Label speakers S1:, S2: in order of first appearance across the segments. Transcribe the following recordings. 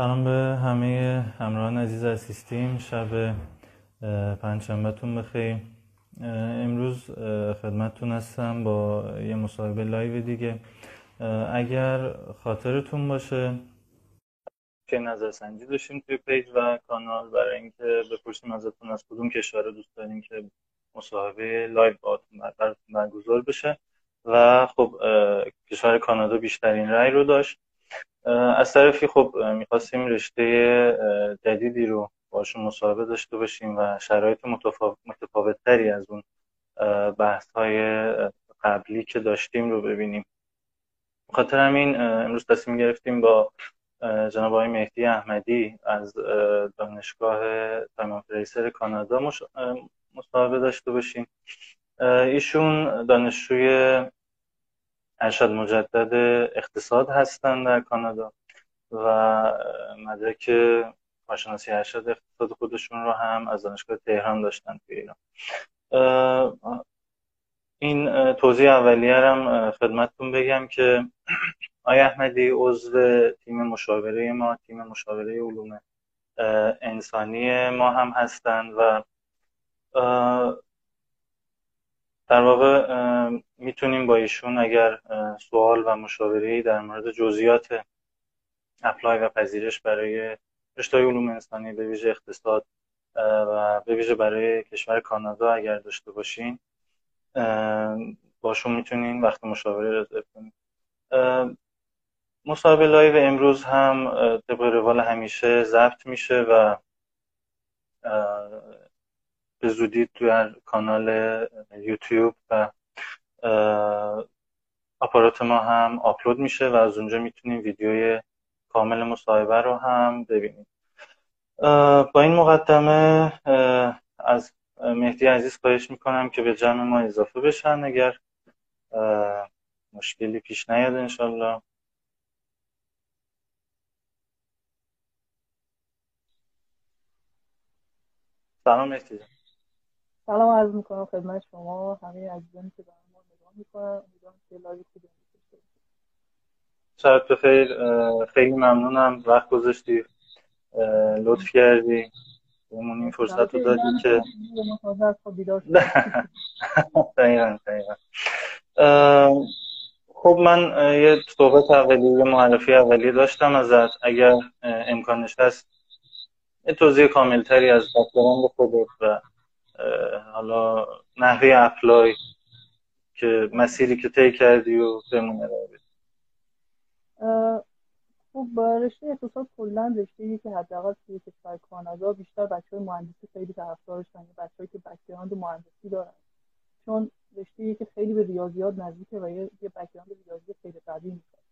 S1: سلام به همه همراهان عزیز از سیستیم شب پنجشنبهتون بخیر. امروز خدمتتون هستم با یه مصاحبه live دیگه. اگر خاطرتون باشه که نظرسنجی داشتیم توی page و کانال برای اینکه بپرسیم ازتون از کدوم کشور دوست دارین که مصاحبه live براتون برگزار بشه. و خب کشور کانادا بیشترین رأی رو داشت. از طرفی خب می‌خواستیم رشته جدیدی رو باشون مصاحبه داشته باشیم و شرایط متفاوت تری از اون بحث های قبلی که داشتیم رو ببینیم. خاطر همین امروز تصمیم گرفتیم با جناب آقای مهدی احمدی از دانشگاه تایم ریسر کانادا مصاحبه داشته باشیم. ایشون دانشجوی ارشد مجدد اقتصاد هستن در کانادا و مدرک کارشناسی ارشد اقتصاد خودشون رو هم از دانشگاه تهران داشتن توی ایران. این توضیح اولیه هم خدمتتون بگم که آیا احمدی عضو تیم مشاوره ما تیم مشاوره علوم انسانی ما هم هستند و در واقع می‌تونیم با ایشون اگر سوال و مشاوره در مورد جزئیات اپلای و پذیرش برای رشته علوم انسانی به ویژه اقتصاد و به ویژه برای کشور کانادا اگر داشته باشین باهاشون می‌تونین وقت مشاوره رزرو کنید مصاحبه live امروز هم طبق روال همیشه ضبط میشه و به زودی در کانال یوتیوب و آپارات ما هم آپلود میشه و از اونجا می‌تونیم ویدیوی کامل مصاحبه رو هم ببینیم. با این مقدمه از مهدی عزیز خواهش می‌کنم که به جمع ما اضافه بشن اگر مشکلی پیش نیاد انشالله. سلام مهدی
S2: سلام عرض می‌کنم خدمت شما همه عزیزانی که دارن ما نگاه می‌کنن. امیدوارم که لایو خوبی
S1: شاید بخیر خیلی ممنونم. وقت گذاشتی. لطف کردی. بهمون این فرصت رو دادی که دقیقا دقیقا. خب من یه صحبت اولیه معرفی اولیه داشتم ازت. اگر امکانش هست یه توضیح کاملتری از background خودت و حالا نحوه اپلای که مسیری که طی کردی و بمونه
S2: خب رشته اقتصاد کلا رشته که حداقل توی کشور کانادا بیشتر بچه های مهندسی خیلی طرفدارش بچه‌ای که background مهندسی دارن. چون رشته که خیلی به ریاضیات نزدیکه و یه بک‌گراند ریاضی خیلی قوی می‌خواد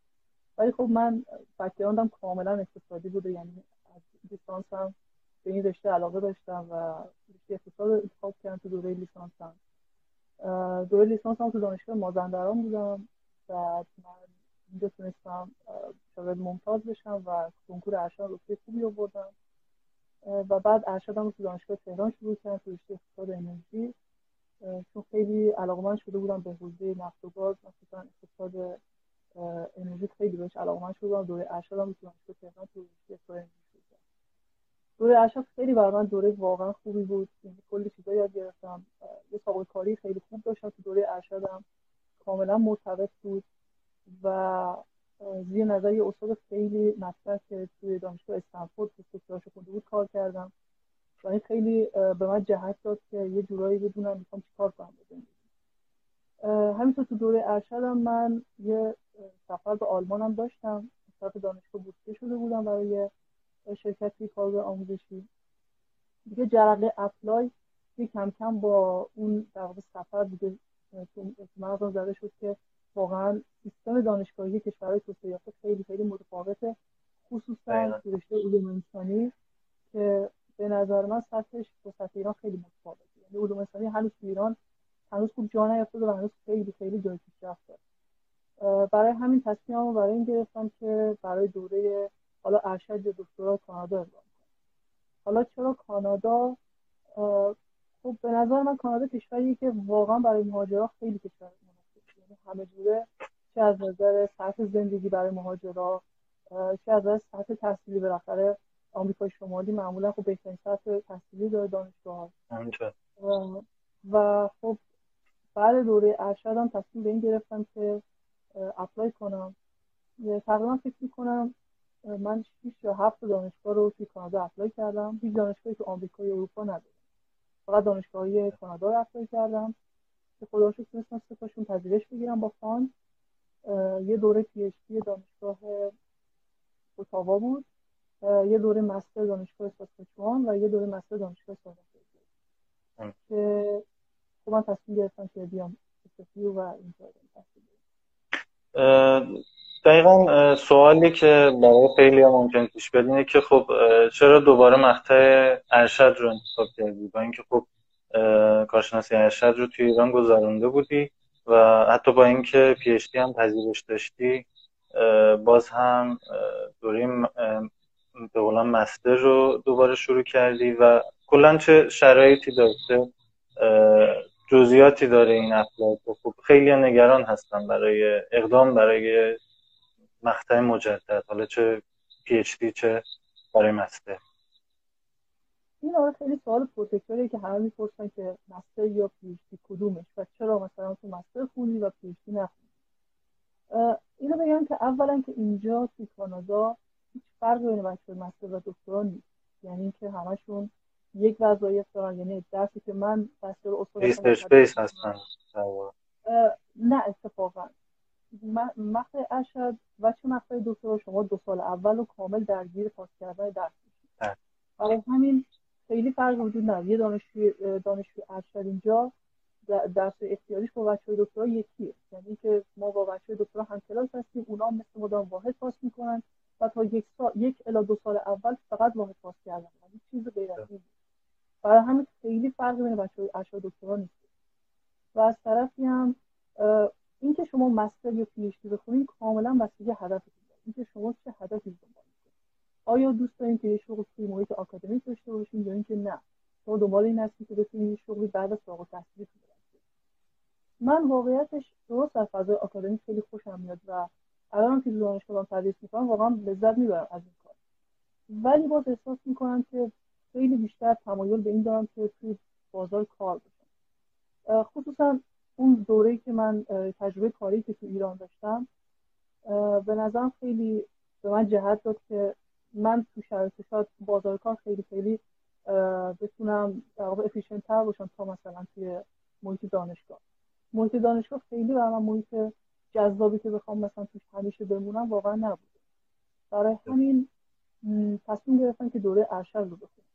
S2: ولی خب من بک‌گراندم کاملا اقتصادی بوده یعنی از لیسانسم به این رشته علاقه داشتم و اقتصاد انتخاب کردم تو دوره لیسانسم. دوره لیسانسم تو دانشگاه مازندران بودم. بعد من اینجا تونستم شاگرد ممتاز بشم و کنکور ارشد رتبه خوبی آوردم. و بعد ارشدم رو تو دانشگاه تهران شروع کردم تو رشته اقتصاد انرژی. چون خیلی من شده بودم به حوزه نفت و گاز مثلا اقتصاد انرژی خیلی بهش من شده بودم. دوره ارشدم تو دانشگاه تهران تو رشته اقتصاد دوره ارشد خیلی برای من دوره واقعا خوبی بود. یعنی کلی چیزا یاد گرفتم. یه سابقه کاری خیلی خوب داشتم تو دوره ارشدم. کاملا مرتبط بود و زیر نظر یه استاد خیلی مطرح که توی دانشگاه استنفورد دکتراش خونده بود کار کردم. و این خیلی به من جهت داد که یه جورایی بدونم می‌خوام چیکار کنم. همینطور تو دوره ارشدم من یه سفر به آلمان هم داشتم. طرف دانشگاه بوسته شده بودم برای شرکتی کار آموزشی. دیگه جرقه اپلای کم کم با اون در سفر دیگه مغزم زده شد که واقعا سیستم دانشگاهی کشورهای توسعه یافته خیلی خیلی متفاوته. خصوصا تو رشته علوم انسانی که به نظر من سطحش با سطح ایران خیلی متفاوته. یعنی علوم انسانی هنوز تو ایران هنوز خوب جا نیفتاده و هنوز خیلی خیلی جای پیشرفت داره برای همین تصمیممو برای این گرفتم که برای دوره حالا ارشد یا دکترا کانادا اقدام کنم حالا چرا کانادا خب به نظر من کانادا کشوریه که واقعا برای مهاجرا خیلی کشور مناسبه یعنی همه جوره چه از نظر صرف زندگی برای مهاجرا چه از سطح تحصیلی بالاخره آمریکای شمالی معمولا خب بهترین سطح تحصیلی داره دانشگاه و خب بعد دوره ارشدم تصمیم به این گرفتم که اپلای کنم. تقریبا فکر می‌کنم من 6 یا 7 دانشگاه رو توی کانادا اپلای کردم. هیچ دانشگاهی تو آمریکا یا اروپا ندارم. فقط دانشگاهی کانادا رو اپلای کردم. که خدا شکر تونستم سه پذیرش بگیرم با فان. یه دوره پی دانشگاه اوتاوا بود. یه دوره مستر دانشگاه ساسکاچوان و یه دوره مستر دانشگاه ساوث که خب من تصمیم گرفتم که بیام و اینجا
S1: دقیقا سوالی که برای خیلی ممکن پیش بیاد که خب چرا دوباره مقطع ارشد رو انتخاب کردی؟ با اینکه خب کارشناسی ارشد رو توی ایران گذرانده بودی و حتی با اینکه PhD هم پذیرش داشتی باز هم دوره به قولا master رو دوباره شروع کردی و کلا چه شرایطی داشته جزئیاتی داره این اپلای خب خیلی نگران هستن برای اقدام برای مقطع مجدد حالا چه PhD چه برای master.
S2: این آره خیلی سوال پروتکتوری که همه می‌پرسن که مستر یا پی کدومش و چرا مثلا تو مستر خونی و پی اچ دی نخونی اینو بگم که اولا که اینجا تو کانادا هیچ فرق بین بچه مستر و دکترا نیست. یعنی اینکه همشون یک وظایف دارن یعنی درسی که من مستر
S1: استاد هستن.
S2: نه اتفاقا. مقطع ارشد و چه مقطع دکترا شما دو سال اول و کامل درگیر پاس کردن درس میشید برای همین خیلی فرق وجود نداره. یه دانشجوی دانشجوی ارشد اینجا درس اختیاریش با بچه دکترا یکیه. یعنی که ما با بچه دکترا هم کلاس هستیم اونا مثل مدام واحد پاس می‌کنن و تا یک سال یک الی دو سال اول فقط واحد پاس کردن. یعنی چیز غیر از این برای همین خیلی فرق بین بچه ارشد دکترا نیست. و از طرفی هم اینکه شما مستر یا پی اچ دی بخونید کاملا بستگی هدفتون داره. اینکه شما چه هدفی دنبال آیا دوست دارین که یه شغل توی محیط آکادمیک داشته باشین یا اینکه نه؟ شما دنبال این هستید که بتونید یه شغلی بعد از فارغ التحصیلی من واقعیتش درست از فضای آکادمیک خیلی خوشم میاد و الان که دانشگاه تدریس می‌کنم واقعا لذت می‌برم از این کار. ولی باز احساس می‌کنم که خیلی بیشتر تمایل به این دارم که توی بازار کار باشم خصوصا اون دوره که من تجربه کاری که تو ایران داشتم به نظرم خیلی به من جهت داد که من تو شرایط شاید بازار کار خیلی خیلی بتونم در واقع efficient تر باشم تا مثلا توی محیط دانشگاه. محیط دانشگاه خیلی برای من محیط جذابی که بخوام مثلا توش همیشه بمونم واقعا نبوده. برای همین تصمیم گرفتم که دوره ارشد رو بخونم.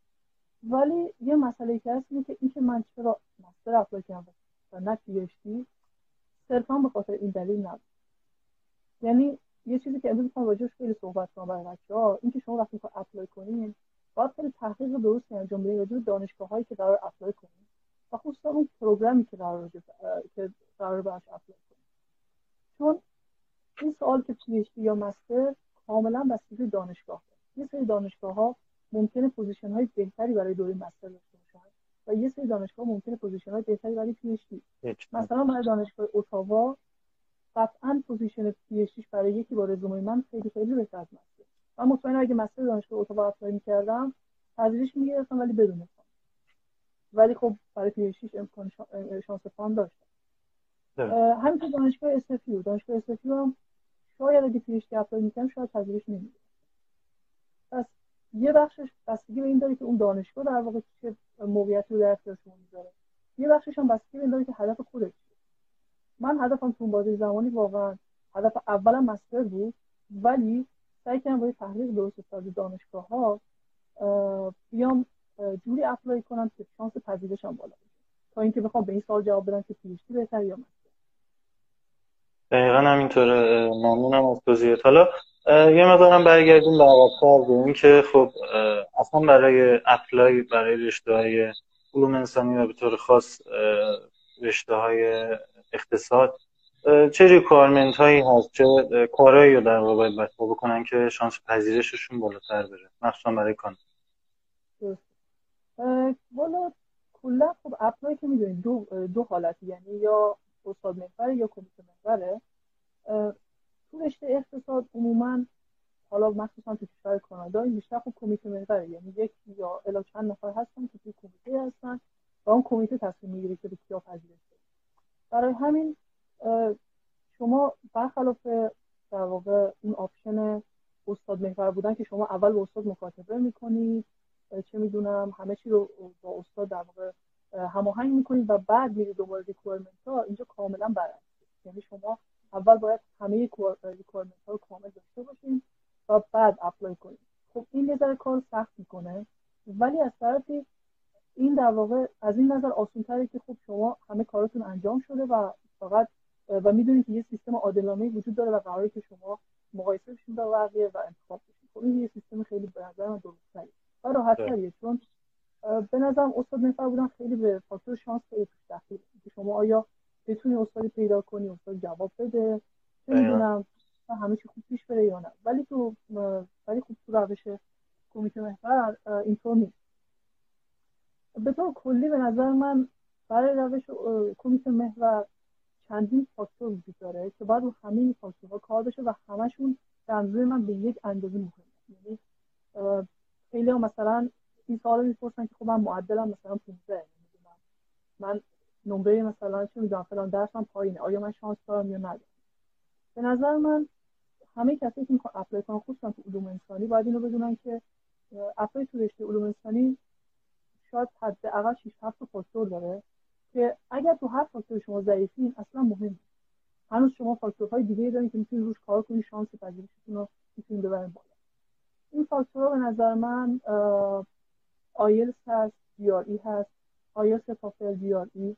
S2: ولی یه مسئله که هست اینه که اینکه من چرا master اپلای کردم؟ و نه PhD صرفا به خاطر این دلیل نبود. یعنی یه چیزی که امروز می‌خوام راجعش خیلی صحبت کنم برای بچه ها اینکه شما وقتی می‌خواد اپلای کنین باید خیلی تحقیق درست انجام بدین راجع دانشگاه هایی که قرار اپلای کنین و خصوصا اون program ی که قرار که قرار بهش اپلای کنین چون این سوال که PhD یا master کاملا بستگی دانشگاه یه سری دانشگاه ها ممکنه position های بهتری برای دوره master و یه سری دانشگاه ممکنه position های بهتری برای PhD مثلا برای دانشگاه اتاوا قطعا position PhD برای یکی با رزومه من خیلی خیلی بهتر از master. من مطمئنم اگه master دانشگاه اتاوا اپلای می‌کردم پذیرش می‌گرفتم ولی بدون ولی خب برای PhD امکان شانس فاند داشتم. همینطور دانشگاه SFU دانشگاه SFU هم شاید اگه PhD اپلای می‌کردم شاید پذیرش نمی‌گرفتم. پس یه بخشش بستگی به این داره که اون دانشگاه در واقع چه موقعیتی رو در اختیار شما می‌ذاره. یه بخشش هم بستگی به این داره که هدف خودت من هدفم تو بازی زمانی واقعا هدف اولم مستر بود ولی سعی کردم با تحقیق درست سازی دانشگاه ها بیام جوری اپلای کنم که شانس پذیرشم بالا باشه تا اینکه بخوام به این سال جواب بدم که پیشتی بهتر یا مستر
S1: دقیقا همینطوره ممنونم از توضیحات حالا یه مقدارم برگردیم به عقب‌تر به این که خب اصلا برای اپلای برای رشته های علوم انسانی و به طور خاص رشته های اقتصاد چه requirement هایی هست چه کارهایی رو در واقع باید بکنن که شانس پذیرششون بالاتر بره؟ مخصوصا برای کانادا
S2: والا کلا خب اپلای که می‌دونید دو, دو حالتی یعنی یا استاد محور یا کمیته محوره تو رشته اقتصاد عموما حالا مخصوصا تو کشور کانادا این بیشتر خب کمیته محوره. یعنی یک یا الا چند نفر هستن که توی کمیته هستن و اون کمیته تصمیم می‌گیره که به کیا پذیرش برای همین شما برخلاف در واقع اون آپشن استاد محور بودن که شما اول با استاد مکاتبه می‌کنید چه می‌دونم همه چی رو با استاد در واقع هماهنگ می‌کنید و بعد میرید دوباره requirement ها اینجا کاملا برعکس. یعنی شما اول باید همه requirement ها رو کامل داشته باشید و بعد اپلای کنید. خب این یه کار سخت می‌کنه ولی از طرفی این در واقع از این نظر آسان تره که خب شما همه کاراتون انجام شده و فقط و می‌دونید که یه سیستم عادلانه وجود داره و قراره که شما مقایسه بشین با بقیه و انتخاب بشین. خب این یه سیستم خیلی به نظر من درست‌تره. و راحت‌تریه چون به نظرم استاد محور بودن خیلی به فاکتور شانس خیلی توش که شما آیا بتونی استادی پیدا کنی استاد جواب بده؟ نمی‌دونم همه چی خوب پیش بره یا نه. ولی تو ولی خوب تو روش کمیته محور اینطور نیست. به طور کلی به نظر من برای روش کمیته محور چندین فاکتور وجود داره که باید رو همه این فاکتورها کار بشه و همشون در من به یک اندازه مهمه. یعنی خیلی مثلا این سوال می‌پرسن که خب من معدلم مثلا 15 من نمره مثلا چه می‌دونم فلان درسم پایینه. آیا من شانس دارم یا ندارم؟ به نظر من همه کسی که می‌خوان اپلای کنن خصوصا تو علوم انسانی باید اینو بدونن که اپلای تو رشته علوم انسانی شاید حداقل 6 7 فاکتور داره که اگر تو هر فاکتور شما ضعیفین اصلا مهم هنوز شما فاکتورهای دیگه دارین که می‌تونید روش کار کنید شانس پذیرشتون رو می‌تونید ببرید بالا. این فاکتورها به نظر من آیلتس هست جی ای هست جی آر ای.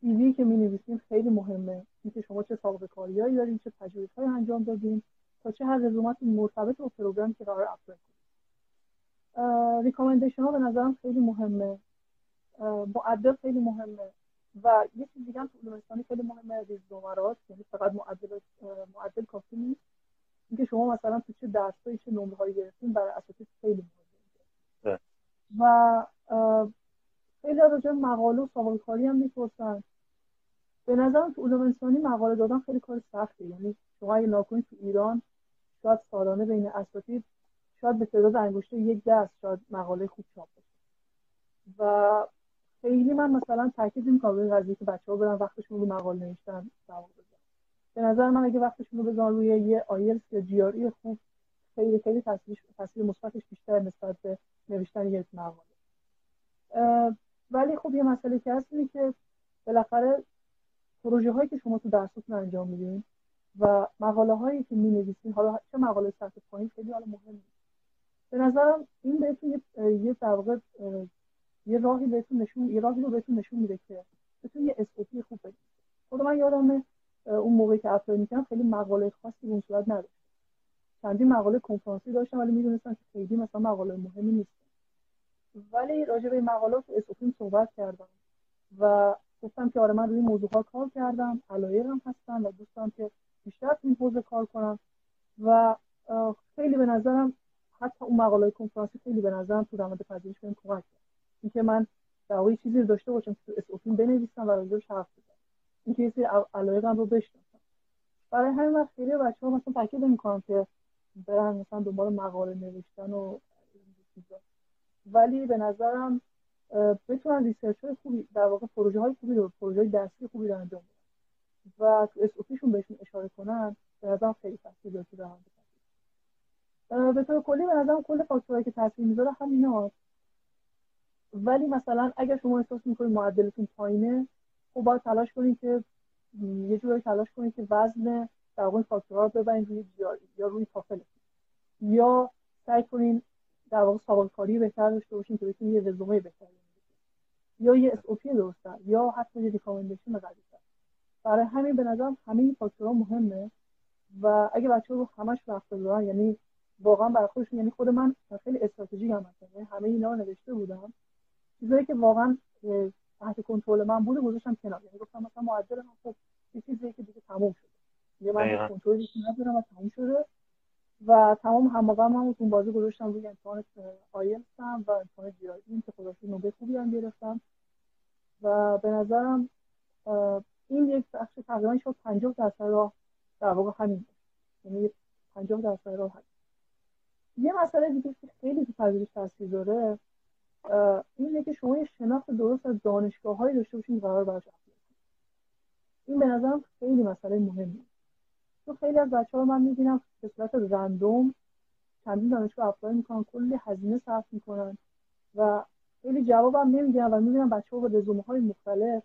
S2: CV که می نویسیم خیلی مهمه. اینکه شما چه سابقه کاریایی دارین چه تجربه های انجام دادین تا چه هر رزومات مرتبط با program که قرار اپلای کنید. recommendation ها به نظرم خیلی مهمه. معدل خیلی مهمه. و یه چیز دیگه تو علوم خیلی مهمه ریز نمرات یعنی فقط معدل معدل کافی نیست. اینکه شما مثلا تو چه درسایی چه نمره هایی گرفتین برای اساتید خیلی مهمه و خیلی راجع مقاله و سوال کاری هم می‌پرسن. به نظرم تو علوم انسانی مقاله دادن خیلی کار سخته. یعنی شما اگه تو ایران شاید سالانه بین اساتید شاید به تعداد انگشته یک دست شاید مقاله خوب چاپ بشه و خیلی من مثلا تاکید نمی‌کنم روی قضیه که بچه‌ها برن وقتشون رو مقاله نوشتن به نظر من اگه وقتشون رو بذارن روی یه آیلتس یا جی آر ای خوب خیلی خیلی تاثیر مثبتش بیشتر نسبت به نوشتن یک مقاله. ولی خب یه مسئله که هست اینه که بالاخره پروژه هایی که شما تو درستون انجام میدین و مقاله هایی که می نویسین حالا چه مقاله سطح پایین خیلی حالا مهم نیست. به نظرم این بهتون یه در واقع یه راهی بهتون نشون یه راهی رو بهتون نشون میده که بتون یه اسکوپی خوب بدید. خود من یادمه اون موقعی که اپلای می‌کردم خیلی مقاله خاصی به اون صورت نداشت. چندین مقاله کنفرانسی داشتم ولی می‌دونستم که خیلی مثلا مقاله مهمی نیست. ولی راجع به مقاله تو صحبت کردم و گفتم که آره من روی موضوع ها کار کردم علایقم هستم و دوستم که بیشتر این حوزه کار کنم و خیلی به نظرم حتی اون مقاله کنفرانسی خیلی به نظرم تو روند پذیرش بهم کمک کرد. اینکه من در واقع چیزی داشته باشم که تو SOP بنویسم و راجعش حرف بزنم. اینکه یه سری علایقم رو بشناسم. برای همین وقت خیلی بچه‌ها مثلا تاکید نمی‌کنم که برن مثلا دنبال مقاله نوشتن و ولی به نظرم بتونن research خوبی در واقع پروژه های خوبی رو پروژه های درسی خوبی رو انجام بدن. و تو اس بهشون اشاره کنن به نظرم خیلی تاثیر داره تو به طور کلی به نظرم کل فاکتورهایی که تاثیر می‌ذاره هست ولی مثلا اگر شما احساس می‌کنید معدلتون پایینه خب باید تلاش کنید که یه جوری تلاش کنید که وزن در واقع فاکتورها رو ببرید روی یا روی تافل یا سعی کنید در واقع کاری بهتر داشته باشین که بتونید یه رزومه بهتر یا یه اس درستتر یا حتی یه ریکامندیشن قوی‌تر برای همین به نظرم همه این فاکتورها مهمه و اگه بچه رو همش وقت بذارن یعنی واقعا برای خودشون یعنی خود من خیلی استراتژیک هم یعنی همه اینا رو نوشته بودم. چیزایی که واقعا تحت کنترل من بود گذاشتم کنار. یعنی گفتم مثلا معدل من خب چیزی که دیگه تموم شده یه من کنترلی ندارم و تموم شده. و تمام هماغم هم اون بازی گذاشتم روی امتحان آیلتسم و امتحان این که خودش نوبه خوبی هم گرفتم. و به نظرم این یک بخش تقریبا شد 50 درصد راه در واقع همین. یعنی 50 درصد راه هست یه مسئله دیگه که خیلی تو پذیرش تاثیر داره اینه که شما یه شناخت درست از دانشگاه هایی داشته باشین قرار برش این به نظرم خیلی مسئله مهمه تو خیلی از بچه ها من می‌بینم به صورت رندوم چندین دانشگاه apply می‌کنن کلی هزینه صرف می‌کنن و خیلی جوابم نمیگن و می‌بینم بچه ها با رزومه های مختلف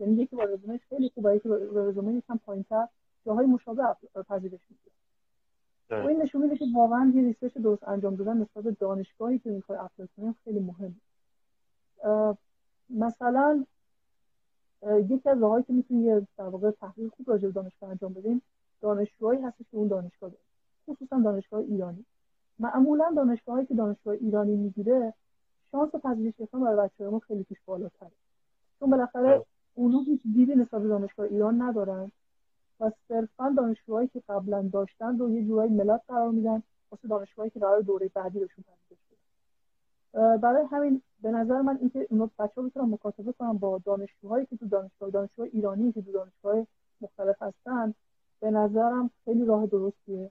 S2: یعنی یکی با رزومه خیلی خوبه یکی با رزومه یکم پایینتر جاهای مشابه پذیرش میشه و این نشون میده که واقعا یه research درست انجام دادن نسبت به دانشگاهی که می‌خوای apply کنی خیلی مهمه. مثلا یکی از راهایی که می‌تونی در واقع تحقیق خوب راجع به دانشگاه انجام بدیم دانشجوهایی هستش که اون دانشگاه داره. خصوصا دانشگاه ایرانی. معمولا دانشگاهایی که دانشگاه ایرانی می‌گیره شانس پذیرش گرفتن برای بچه‌های ما خیلی پیش بالاتره. چون بالاخره اونها هیچ دیدی نسبت به دانشگاه ایران ندارن و صرفا دانشجوهایی که قبلا داشتن رو یه جورایی ملت قرار میدن واسه دانشگاهایی که قرار دوره بعدی بهشون پذیرش برای همین به نظر من اینکه اونا بچه‌ها بتونن مکاتبه کنن با دانشجوهایی که تو دانشگاه دانشگاه ایرانی که تو دانشگاه مختلف هستن به نظرم خیلی راه درستیه.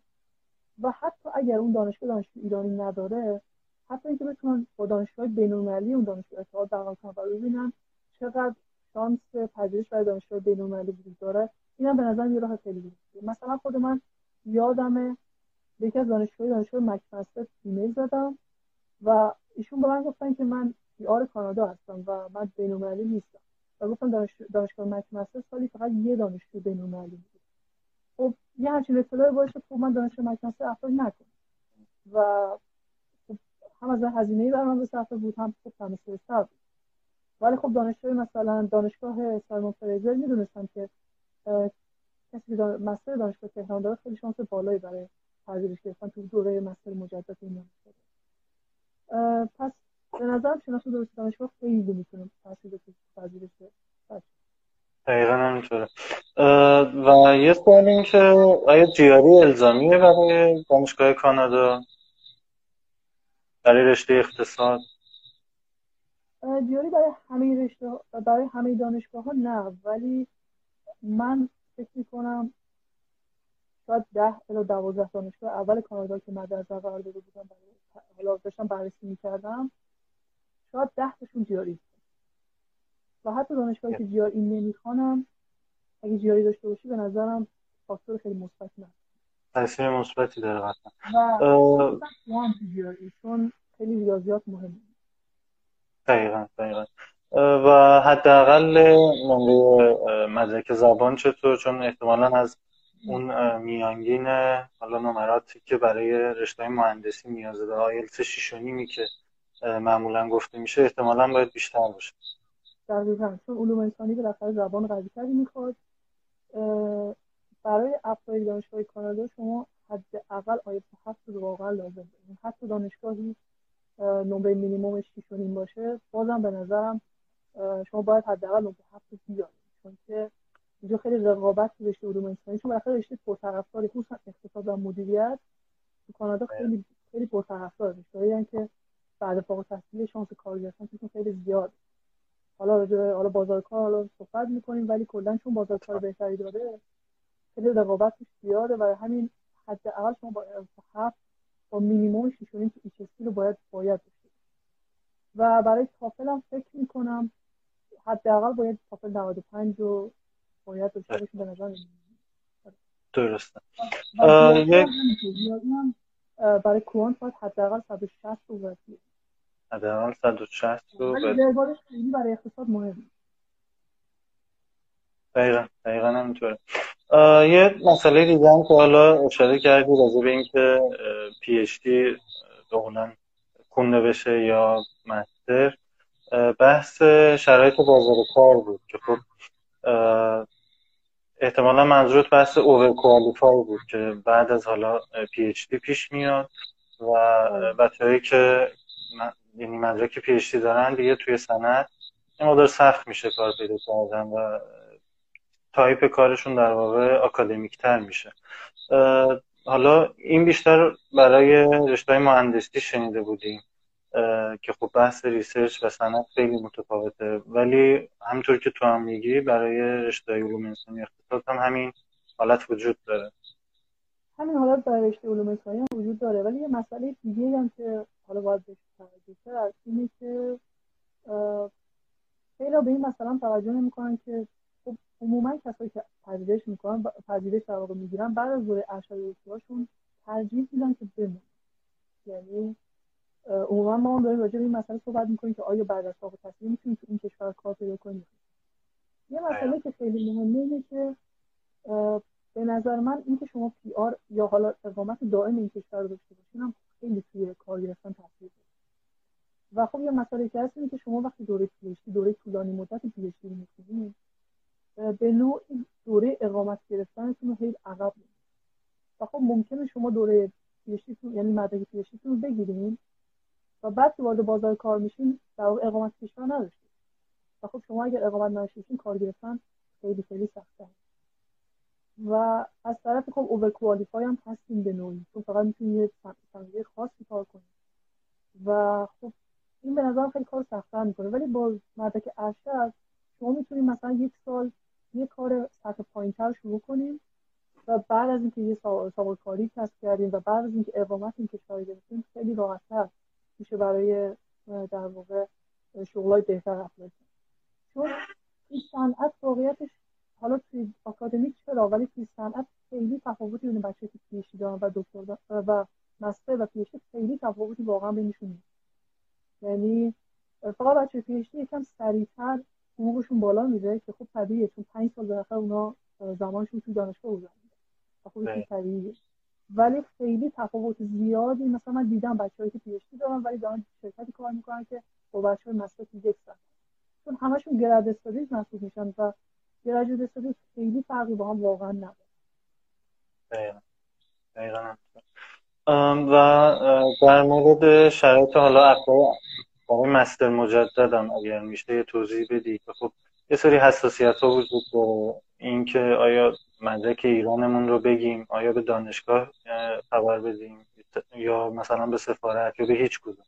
S2: و حتی اگر اون دانشگاه دانشگاه ایرانی نداره حتی اینکه بتونن با دانشگاه بین‌المللی اون دانشگاه ارتباط برقرار کنن و ببینن چقدر شانس پذیرش برای دانشگاه بین‌المللی وجود داره اینم به نظر یه راه خیلی درستیه. مثلا خود من یادم یکی از دانشگاه دانشگاه مکمستر ایمیل زدم و ایشون به من گفتن که من پیار کانادا هستم و من بین‌المللی نیستم. و گفتم دانشگاه مکمستر سالی فقط یه دانشجو بین‌المللی یه همچین اطلاعی باشه خب من دانشگاه مکنسه افراد نکنم و هم از هزینه برام به صرفه بود هم خب سر بود. ولی خب دانشگاه مثلا دانشگاه سایمون فریزر می‌دونستم که کسی که مستر دانشگاه تهران داره خیلی شانس بالایی برای پذیرش گرفتن تو دوره مستر مجدد این پس به نظرم شناخت درست دانشگاه خیلی می‌تونه تاثیر بذاره پذیرش
S1: دقیقا همینطوره. و یه سوال این که آیا جیاری الزامیه برای دانشگاه کانادا؟ برای رشته اقتصاد؟
S2: جیاری برای همه رشته برای همه دانشگاه ها نه ولی من فکر می‌کنم شاید ده الی دوازده دانشگاه اول کانادا که مد نظر قرار داده بودم برای حالا داشتم بررسی می‌کردم شاید ده تاشون جیاری. و حتی دانشگاهی که جی این نمی‌خوانم اگه جیاری داشته باشی به نظرم فاکتور خیلی مثبت نه.
S1: تاثیر مثبتی داره
S2: قطعا. و چون خیلی ریاضیات مهمه.
S1: دقیقا دقیقا. و حداقل نمره مدرک زبان چطور؟ چون احتمالا از اون میانگین حالا نمراتی که برای رشته مهندسی نیاز داره آیلتس 6 که معمولا گفته میشه احتمالا باید بیشتر باشه.
S2: دقیقا چون علوم انسانی بالاخره زبان قوی تری می‌خواد. برای اپلای دانشگاه کانادا شما حداقل آیت هفت رو واقعا لازم دارید حتی دانشگاهی نمره مینیمومش شیش باشه. بازم به نظرم شما باید حداقل نمره هفت بیارید چون که اینجا خیلی رقابت تو رشته علوم انسانی. چون بالاخره رشته پرطرفدار خصوصا اقتصاد و مدیریت تو کانادا خیلی خیلی پرطرفدار رشته که بعد فوق التحصیلی شانس کار گرفتن خیلی زیاد. حالا راجع حالا بازار کار حالا صحبت می‌کنیم ولی کلا چون بازار کار بهتری داره خیلی رقابتش زیاده و همین حداقل شما با هفت با مینیمم 6.5 تو ایچ رو باید باید بشه و برای تافل هم فکر می‌کنم حداقل باید تافل 95 رو باید داشته باشه به نظر
S1: درسته.
S2: برای کوانت باید حداقل 160 رو باید
S1: حداقل 160 رو
S2: خیلی برای اقتصاد مهمه.
S1: دقیقا دقیقا همینطوره. یه مسئله دیگه هم که حالا اشاره کردی راجع به اینکه پی اچ دی خونده بشه یا مستر. بحث شرایط بازار کار بود که خب احتمالا منظورت بحث over qualify بود که بعد از حالا PhD پیش میاد و بچه‌هایی که یعنی مدرک PhD دارن دیگه توی صنعت یه مقدار سخت میشه کار پیدا کردن و تایپ کارشون در واقع اکادمیک تر میشه حالا این بیشتر برای رشته مهندسی شنیده بودیم که خب بحث research و صنعت خیلی متفاوته. ولی همطور که تو هم میگی برای رشته علوم انسانی اقتصاد هم همین حالت وجود داره.
S2: همین حالت در رشته علوم انسانی هم وجود داره. ولی یه مسئله دیگه هم که حالا باید بهش توجه کرد اینه که خیلی به این مثلا توجه نمی‌کنن که خب عموما کسایی که پذیرش می‌کنن پذیرش در واقع می‌گیرن بعد از دوره ارشد رشتهاشون ترجیح میدن که بمونن. یعنی عموما ما هم داریم راجع به این مسئله صحبت می‌کنیم که آیا بعد از فارغ التحصیلی می‌تونیم تو این کشور کار پیدا کنیم؟ یه مسئله که خیلی مهمه اینه که به نظر من اینکه شما پی آر یا حالا اقامت دائم این کشور رو داشته باشین هم خیلی توی کار گرفتن تاثیر و خب یه مسئله که هست اینه که شما وقتی دوره پیشتی دوره طولانی مدت پیشتی می‌کنید به نوع دوره اقامت گرفتنتون رو خیلی عقب و خب ممکنه شما دوره پیشتی یعنی مدرک پیشتی رو بگیرین و بعد که وارد بازار کار میشین در اقامت کشور نداشتید و خب شما اگر اقامت نداشتین کار گرفتن خیلی خیلی سخته و از طرف خب اوور کوالیفای هم هستیم به نوعی. چون فقط می‌تونید یه صنایع خاصی کار کنید و خب این به نظر خیلی کار سختتر می‌کنه. ولی با مدرک ارشد شما می‌تونید مثلا یک سال یه کار سطح پایینتر شروع کنیم و بعد از اینکه یه سابقه کاری کسب کردیم و بعد از اینکه اقامت این کشور گرفتیم خیلی راحتتر میشه برای در واقع شغلای بهتر اپلای چون این صنعت واقعیتش حالا توی آکادمیک چرا؟ ولی توی صنعت خیلی تفاوتی بین بچه که پیشی دارن و دکتر و مستر و پیشی خیلی تفاوتی واقعا بینشون نیست. یعنی فقط بچه پیشی یکم سریعتر حقوقشون بالا میره که خب طبیعیه چون پنج سال بالاخره اونا زمانشون توی دانشگاه گذروندن و خب طبیعیه. ولی خیلی تفاوت زیادی مثلا من دیدم بچه‌ای که پیشتی دارن ولی دارن شرکتی کار می‌کنن که با بچه های مستر چون همشون گرد استادیز محسوب میشن و گرد استادیز خیلی فرقی با هم واقعا نداره
S1: و در مورد شرایط حالا اپلای برای مستر مجددم اگر میشه یه توضیح بدی؟ که خب یه سری حساسیت ها وجود داره. اینکه آیا مدرک ایرانمون رو بگیم؟ آیا به دانشگاه خبر بدیم؟ یا مثلا به سفارت؟ یا به هیچ کدوم؟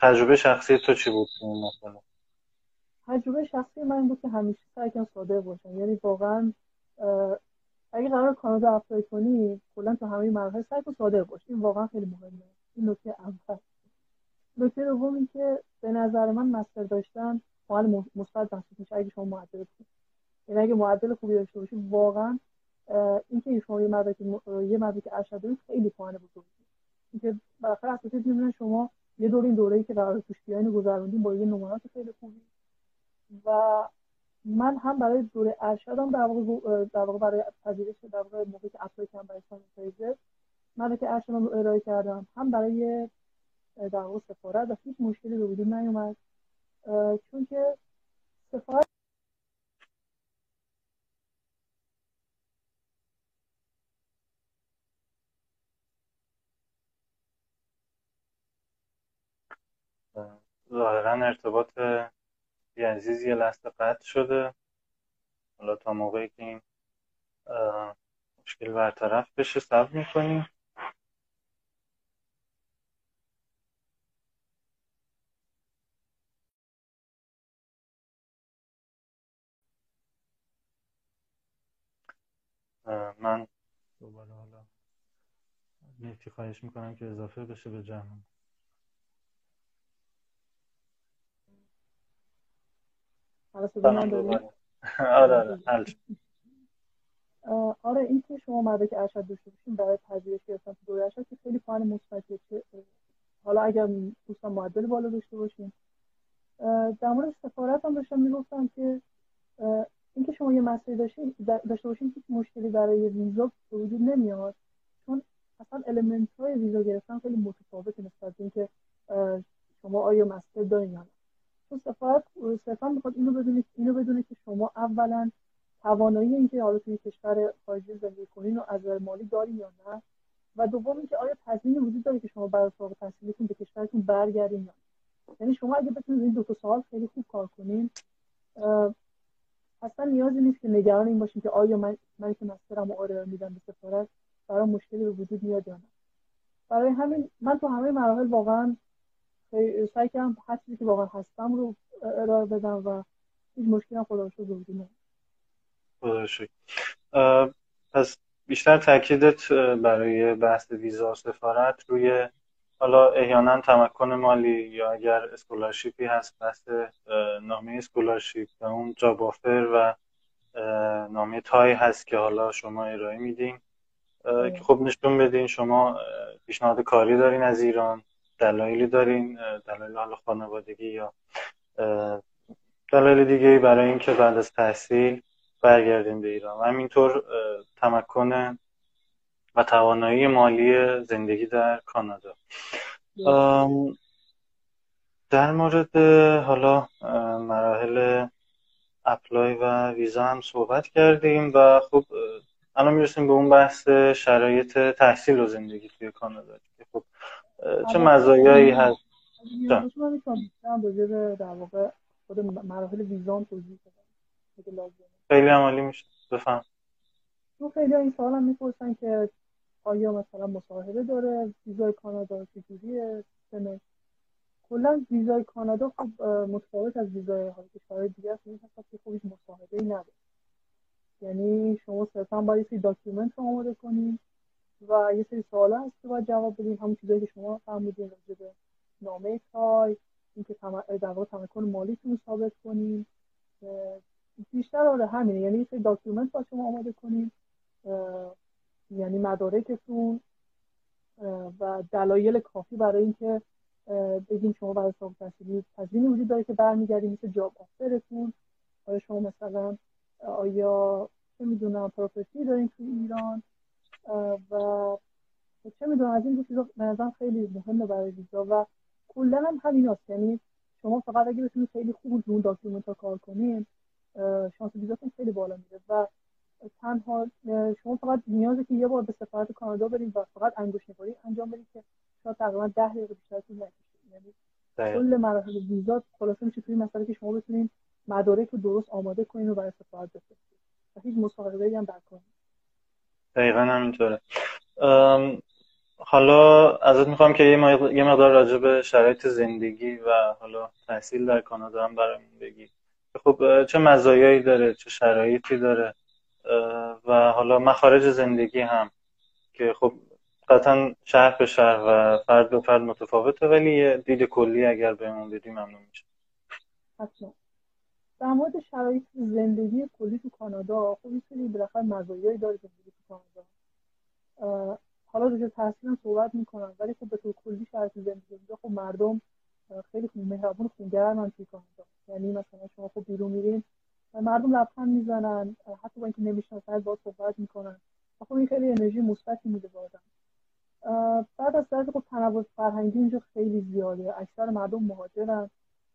S1: تجربه شخصی تو چی بود؟ مثلا؟
S2: تجربه شخصی من بود که همیشه سعی کنم صادق باشم. یعنی واقعا اگه قرار کانادا اپلای کنی کلا تو همه مراحل سعی کن صادق باشی. این واقعا خیلی مهمه. این نکته اول. نکته دوم که به نظر من مستر داشتن فعال مثبت محسوب میشه اگه شما معدل خوب. یعنی اگه معدل خوبی داشته باشی واقعا اینکه شما یه مدرک یه مدرک ارشد دارید خیلی پایین بزرگه اینکه بالاخره اساتید می‌دونن شما یه دور این دوره‌ای که قرار توش بیاین گذروندین با یه نمرات خیلی خوبی. و من هم برای دوره ارشدم در واقع در واقع برای پذیرش در واقع موقعی که اپلای کردم برای سانیتایزر مدرک ارشدم رو ارائه کردم هم برای در واقع سفارت و هیچ مشکلی به وجود نیومد. چون که سفارت
S1: ظاهرا ارتباط عزیز یه لحظه قطع شده. حالا تا موقعی که این مشکل برطرف بشه صبر می‌کنیم. من دوباره حالا نیتی خواهش می‌کنم که اضافه بشه به جمع.
S2: آره
S1: آره
S2: آره. این که شما مدرک ارشد داشته باشین برای پذیرش گرفتن تو دوره ارشد که خیلی پایین مثبتیه حالا اگر دوستان معدل بالا داشته باشین. در مورد سفارت هم داشتم می‌گفتم که اینکه شما یه مسئله داشتین داشته باشین هیچ مشکلی برای ویزا به وجود نمیاد. چون اصلا المنت های ویزا گرفتن خیلی متفاوت نسبت اینکه شما آیا مسئله دارین یا نه چون سفارت صرفا می‌خواد اینو بدونه اینو بدونه که شما اولا توانایی اینکه حالا توی کشور خارجی زندگی کنین و از مالی دارین یا نه؟ و دوم اینکه آیا تضمینی وجود داره که شما برای فارغ التحصیلیتون به کشورتون برگردین یا یعنی شما اگه بتونید این دو تا سوال خیلی خوب کار کنین اصلا نیازی نیست که نگران این باشین که آیا من من که مسترم آره میدم به سفارت برای مشکلی به وجود میاد یا نه. برای همین من تو همه مراحل واقعا سعی کردم چیزی که واقعا هستم رو ارائه بدم و هیچ مشکلی هم خدا وجود
S1: خدا پس بیشتر تاکیدت برای بحث ویزا سفارت روی حالا احیانا تمکن مالی یا اگر scholarship ی هست بحث نامه scholarship و اون job offer و نامه tie هست که حالا شما ارائه میدین. که خب نشون بدین شما پیشنهاد کاری دارین از ایران. دلایلی دارین دلایل حالا خانوادگی یا دلایل دیگه برای اینکه بعد از تحصیل برگردیم به ایران. و همینطور تمکن و توانایی مالی زندگی در کانادا. در مورد حالا مراحل اپلای و ویزا هم صحبت کردیم و خب الان می‌رسیم به اون بحث شرایط تحصیل و زندگی توی کانادا. چه مزایایی هست؟
S2: خود مراحل ویزا توضیح
S1: خیلی عمالی میشه. بفهم.
S2: تو خیلی این سوال هم می‌پرسن که آیا مثلا مصاحبه داره؟ ویزای کانادا چجوریه کلا ویزای کانادا خب متفاوت از ویزای کشورهای دیگه است. این که خب مصاحبه ای نداره. یعنی شما صرفا باید یه document رو آماده کنید و یه سری سوال هست که باید جواب بدین. همون چیزایی که شما فرمودین راجع به نامه tie اینکه در واقع تمکن مالیتون ثابت کنین. بیشتر آره همینه. یعنی یه سری document باید شما آماده کنین. یعنی مدارکتون. و دلایل کافی برای اینکه بگیم شما برای سابق تحصیلی تضمینی وجود داره که برمیگردیم مثل job offer تون. آیا شما مثلا آیا چه می‌دونم property دارین تو ایران؟ و چه می‌دونم از این چیزا به خیلی مهمه برای ویزا و کلا هم همین هست یعنی شما فقط اگه بتونید خیلی خوب اون document ها کار کنین شانس ویزاتون خیلی بالا میره و تنها شما فقط نیازه که یه بار به سفارت کانادا برید و فقط انگشت نگاری انجام بدید که شاید تقریبا ده دقیقه بیشتر طول نکشه. یعنی کل مراحل ویزا خلاصه میشه توی مسئله که شما بتونید مدارک رو درست آماده کنین و برای سفارت بفرستید و هیچ مصاحبه هم در
S1: دقیقا همینطوره. حالا ازت می‌خوام که یه مقدار راجع به شرایط زندگی و حالا تحصیل در کانادا هم برامون بگی. خب چه مزایایی داره چه شرایطی داره و حالا مخارج زندگی هم که خب قطعا شهر به شهر و فرد به فرد متفاوته ولی یه دید کلی اگر بهمون بدی ممنون میشه
S2: در مورد شرایط زندگی کلی تو کانادا خب یه سری بالاخره مزایایی داره زندگی تو کانادا. حالا راجع تحصیل صحبت می‌کنم ولی خب به طور کلی شرایط زندگی خب مردم خیلی خوب مهربون خونگرمن توی کانادا. یعنی مثلا شما خب بیرون میرین مردم لبخند می‌زنن حتی با اینکه نمی‌شناسن با صحبت می‌کنن. خب این خیلی انرژی مثبتی میده به بعد از درد خب تنوع فرهنگی اینجا خیلی زیاده. اکثر مردم مهاجرن.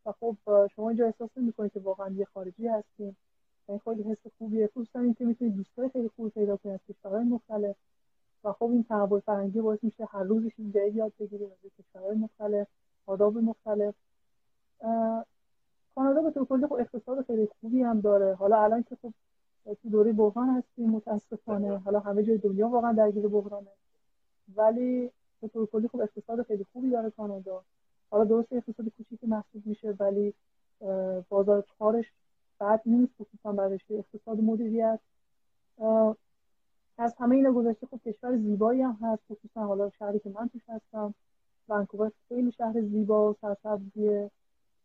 S2: و خب شما اینجا احساس می‌کنید که واقعا یه خارجی هستیم. این خیلی حس خوبیه. خصوصا اینکه می‌تونید دوستای خیلی خوبی پیدا کنید از کشورهای مختلف. و خب این تنوع فرهنگی باعث میشه هر روزش این یاد بگیرید از کشورهای مختلف آداب مختلف. کانادا به طور کلی خب اقتصاد خیلی خوبی هم داره. حالا الان که خب تو دوره بحران هستیم متاسفانه. حالا همه جای دنیا واقعا درگیر بحرانه. ولی به طور کلی خب اقتصاد خیلی خوبی داره کانادا. حالا درست اقتصاد کوچیکی محسوب میشه ولی بازار کارش بد نیست خصوصا برای اقتصاد مدیریت. از همه اینا گذشته خب کشور زیبایی هم هست خصوصا حالا شهری که من توش هستم ونکوور خیلی شهر زیبا و سرسبزیه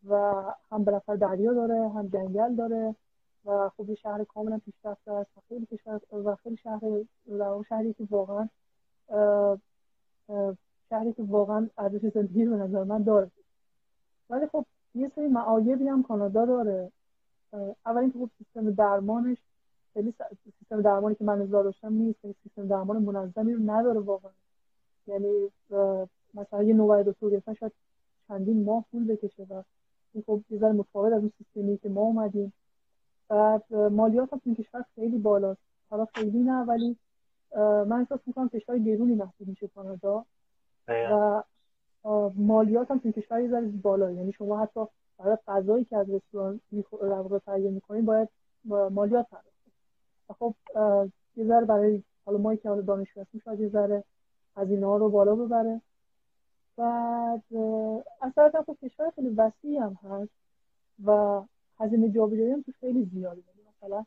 S2: و هم بالاخره دریا داره هم جنگل داره و خب یه شهر کاملا پیشرفته است و خیلی کشور و خیلی شهر شهری که واقعا شهری که واقعا ارزش زندگی به نظر من داره. ولی خب یه سری معایبی هم کانادا داره. اولین که خب سیستم درمانش خیلی سیستم درمانی که من انتظار داشتم نیست. سیستم درمان منظمی رو نداره واقعا. یعنی مثلا یه نوبت دکتر گرفتن شاید چندین ماه طول بکشه و این خب یه ذره متفاوت از اون سیستمی که ما اومدیم. بعد مالیات هم این کشور خیلی بالاست. حالا خیلی نه ولی من احساس می‌کنم کشور گرونی محسوب میشه کانادا. و مالیات هم توی کشور یه ذره بالا. یعنی شما حتی برای غذایی که از رستوران رو تهیه می‌کنین باید مالیات پرداخت خب یه ذره برای حالا ما که حالا دانشجو هستیم شاید یه ذره هزینه ها رو بالا ببره. بعد اصلا خب کشور خیلی وسیعی هم هست و هزینه جابجایی هم تو خیلی زیاده. مثلا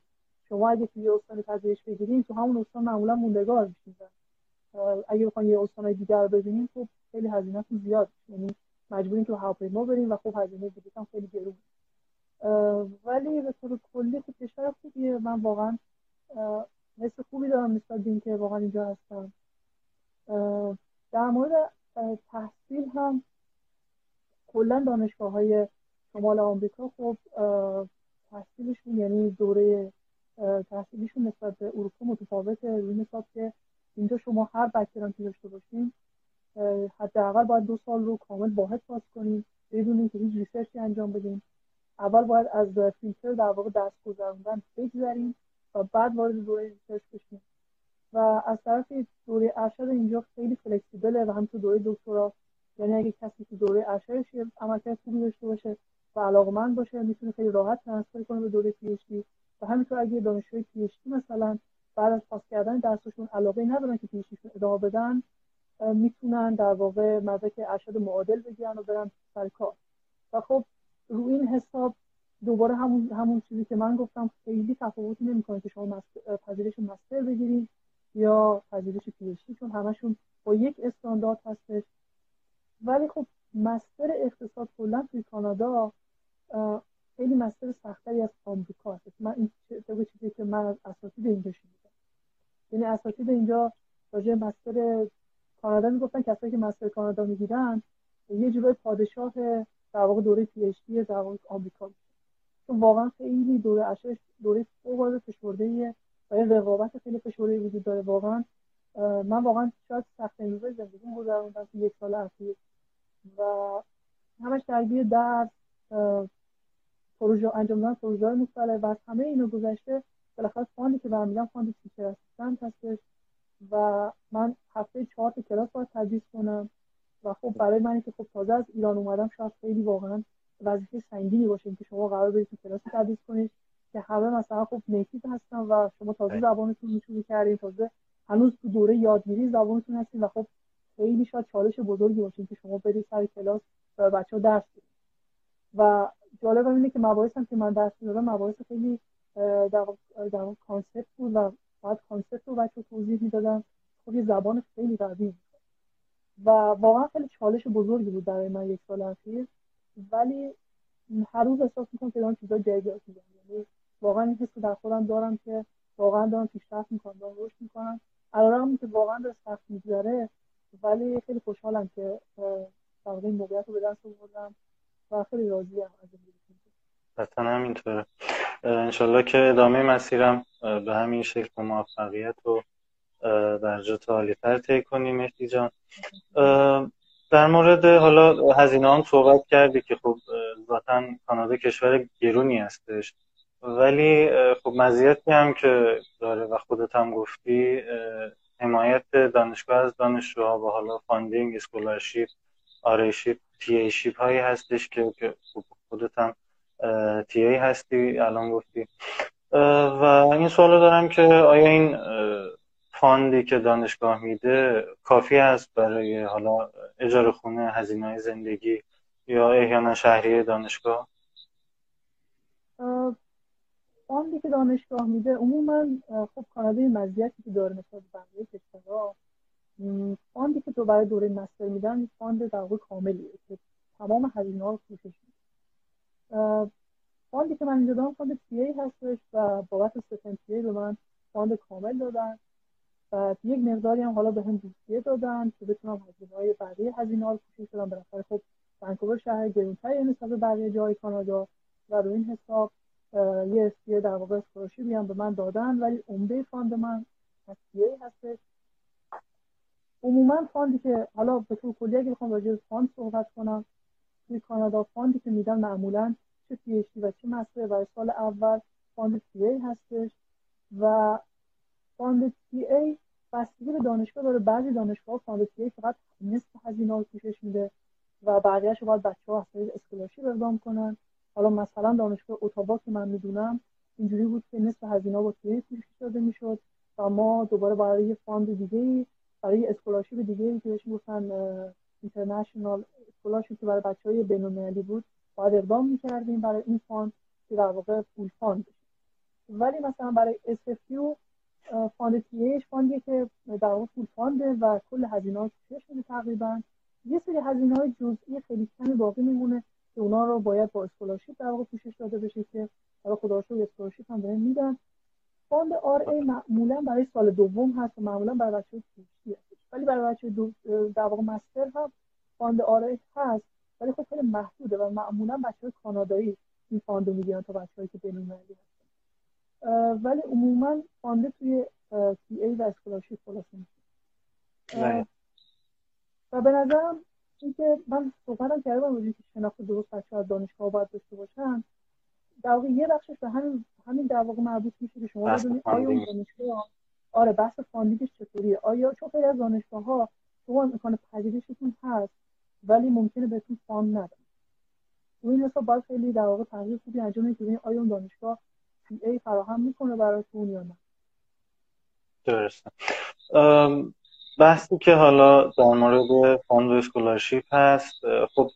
S2: شما اگه توی استان پذیرش بگیرین تو همون استان معمولا موندگار میشین. اگه بخواین یه استان دیگر رو ببینین خب خیلی هزینهتون زیاد. یعنی مجبورین که هواپیما بریم و خب هزینه دیگه هم خیلی گرون. ولی به طور کلی خب کشور خوبیه. من واقعا حس خوبی دارم نسبت به اینکه واقعا اینجا هستم. در مورد تحصیل هم کلا دانشگاه های شمال آمریکا خب تحصیلشون یعنی دوره تحصیلیشون نسبت به اروپا متفاوته. روی حساب که اینجا شما هر background م که داشته باشین حداقل باید دو سال رو کامل واحد پاس کنیم بدون اینکه هیچ research ی انجام بدیم اول باید از فیلتر در واقع درس گذروندن بگذریم و بعد وارد دوره research بشیم و از طرف دوره ارشد اینجا خیلی flexible ه و همینطور دوره دکترا. یعنی اگه کسی تو دوره ارشدش عملکرد خوبی داشته باشه و علاقمند باشه می‌تونه خیلی راحت transfer کنه به دوره PhD و همینطور اگه دانشجوی PhD مثلا بعد از پاس کردن درسشون علاقه ندارن که PhD ادامه بدن می‌تونن در واقع مدرک ارشد معادل بگیرن و برن سر کار. و خب رو این حساب دوباره همون همون چیزی که من گفتم خیلی تفاوتی نمی‌کنه که شما پذیرش مستر بگیرید یا پذیرش پی چون همشون با یک استاندارد هستش. ولی خب مستر اقتصاد کلا توی کانادا خیلی مستر سختری از آمریکا هست من این چیزی که من از اساتید اینجا یعنی اساتید اینجا راجع مستر کانادا می‌گفتن کسایی که مستر کانادا می‌گیرن یه جورای پادشاه در واقع دوره پی اچ دی در واقع آمریکا چون واقعا خیلی دوره ارشدش دوره فوق العاده فشرده و این رقابت خیلی فشرده وجود داره واقعا. من واقعا شاید سخت روزای زندگی گذروندم تو یک سال اخیر. و همش درگیر درس پروژه انجام دادن پروژه مختلف و همه اینو گذشته بالاخره fund ی که بهم میدن fund teacher assistant هستش و من هفته چهار تا کلاس باید تدریس کنم و خب برای من که خب تازه از ایران اومدم شاید خیلی واقعا وظیفه سنگینی باشه که شما قرار برید تو کلاس تدریس کنید که همه مثلا خب native هستن و شما تازه زبانتون رو شروع کردین تازه هنوز تو دوره یادگیری زبانتون هستین و خب خیلی شاید چالش بزرگی باشه که شما برید سر کلاس و بچه ها درس بدید و جالب اینه که مباحث هم که من درس می‌دادم مباحث خیلی در, در concept بود و باید concept رو بچه توضیح می‌دادم خب یه زبان خیلی قوی و واقعا خیلی چالش بزرگی بود برای من یک سال اخیر. ولی هر روز احساس می‌کنم که دارم چیزا جدید یاد یعنی واقعا این حس در خودم دارم که واقعا دارم پیشرفت می‌کنم دارم رشد می‌کنم. علیرغم که واقعا داره سخت میگذره ولی خیلی خوشحالم که در این موقعیت رو به دست آوردم و خیلی راضیم از این
S1: قطعا همینطوره. انشالله که ادامه مسیرم به همین شکل با موفقیت و درجات عالیتر طی کنیم مهدی جان. در مورد حالا هزینه هم صحبت کردی که خب ذاتا کانادا کشور گرونی هستش. ولی خب مزیتی هم که داره و خودت هم گفتی حمایت دانشگاه از دانشجوها و حالا funding scholarship RA ship TA ship هایی هستش که خب خودت هم TA هستی؟ الان گفتی. و این سوال دارم که آیا این fund ی که دانشگاه میده کافی است برای حالا اجاره خونه هزینه زندگی یا احیانا شهریه دانشگاه؟
S2: fund ی که دانشگاه میده عموما خب کانادا مزیتی که داره مثلا بقیه کشورها fund ی که تو برای دوره master میدن fund در واقع کاملیه که تمام هزینه ها رو پوشش فاندی که من اینجا دارم فاند پی ای هستش و بابت ستن پی ای به من فاند کامل دادن. و یک مقداری هم حالا به هم دوستیه دادن که بتونم هزینه های بقیه هزینه ها رو پوشش بدم بالاخره خب ونکوور شهر گرونتری نسبت به بقیه جای کانادا و روی این حساب یه اسپیه در واقع اسکولارشیپی هم به من دادن. ولی عمده فاند من اسپیه هستش. عموما فاندی که حالا به طور کلی اگه بخوام راجع فاند صحبت کنم کانادا fund ی که میدن معمولا چه PhD و چه master برای سال اول fund TA هستش و fund TA بستگی به دانشگاه داره. بعضی دانشگاه fund TA فقط نصف هزینه رو پوشش میده و بقیه‌اش باید بچه ها از scholarship اقدام کنن. حالا مثلا دانشگاه اتاوا که من می‌دونم اینجوری بود که نصف هزینه با TA پوشش داده می‌شد و ما دوباره برای یه fund دیگه برای scholarship دیگه ای که بهش گفتن international scholarship که برای بچه های بود باید اقدام می‌کردیم برای این fund که در واقع full fund ولی مثلا برای SFU fund TA ش fund یه که در واقع full fund ه و کل هزینه ها شده تقریبا؟ یه سری هزینه های جزئی خیلی کمی باقی میمونه که اونا رو باید با scholarship در واقع پوشش داده بشه که حالا خدا scholarship هم بهم میدن. fund RA معمولا برای سال دوم هست و معمولا برای بچه هست. ولی برای بچه دو در واقع master هم fund RA هست ولی خب خیلی محدوده و معمولا بچه کانادایی این fund رو می‌گیرن تا بچه‌ای که بین‌المللی هستن. ولی عموما fund توی TA و scholarship خلاصه میشه. و به نظرم اینکه من صحبتم کردم روزی که شناخت درست بچه از دانشگاه باید داشته باشن. در واقع یه بخشش به همین همین در واقع مربوط میشه که شما بدونید آیا اون دانشگاه آره بحث funding ش چطوریه؟ آیا چون خیلی از دانشگاه ها شما امکان پذیرشتون هست ولی ممکنه بهتون fund ندن. تو این حساب باید خیلی در واقع تحقیق خوبی انجام بدید آیا اون دانشگاه TA فراهم می‌کنه براتون یا نه.
S1: درسته. بحثی که حالا در مورد fund و scholarship هست خب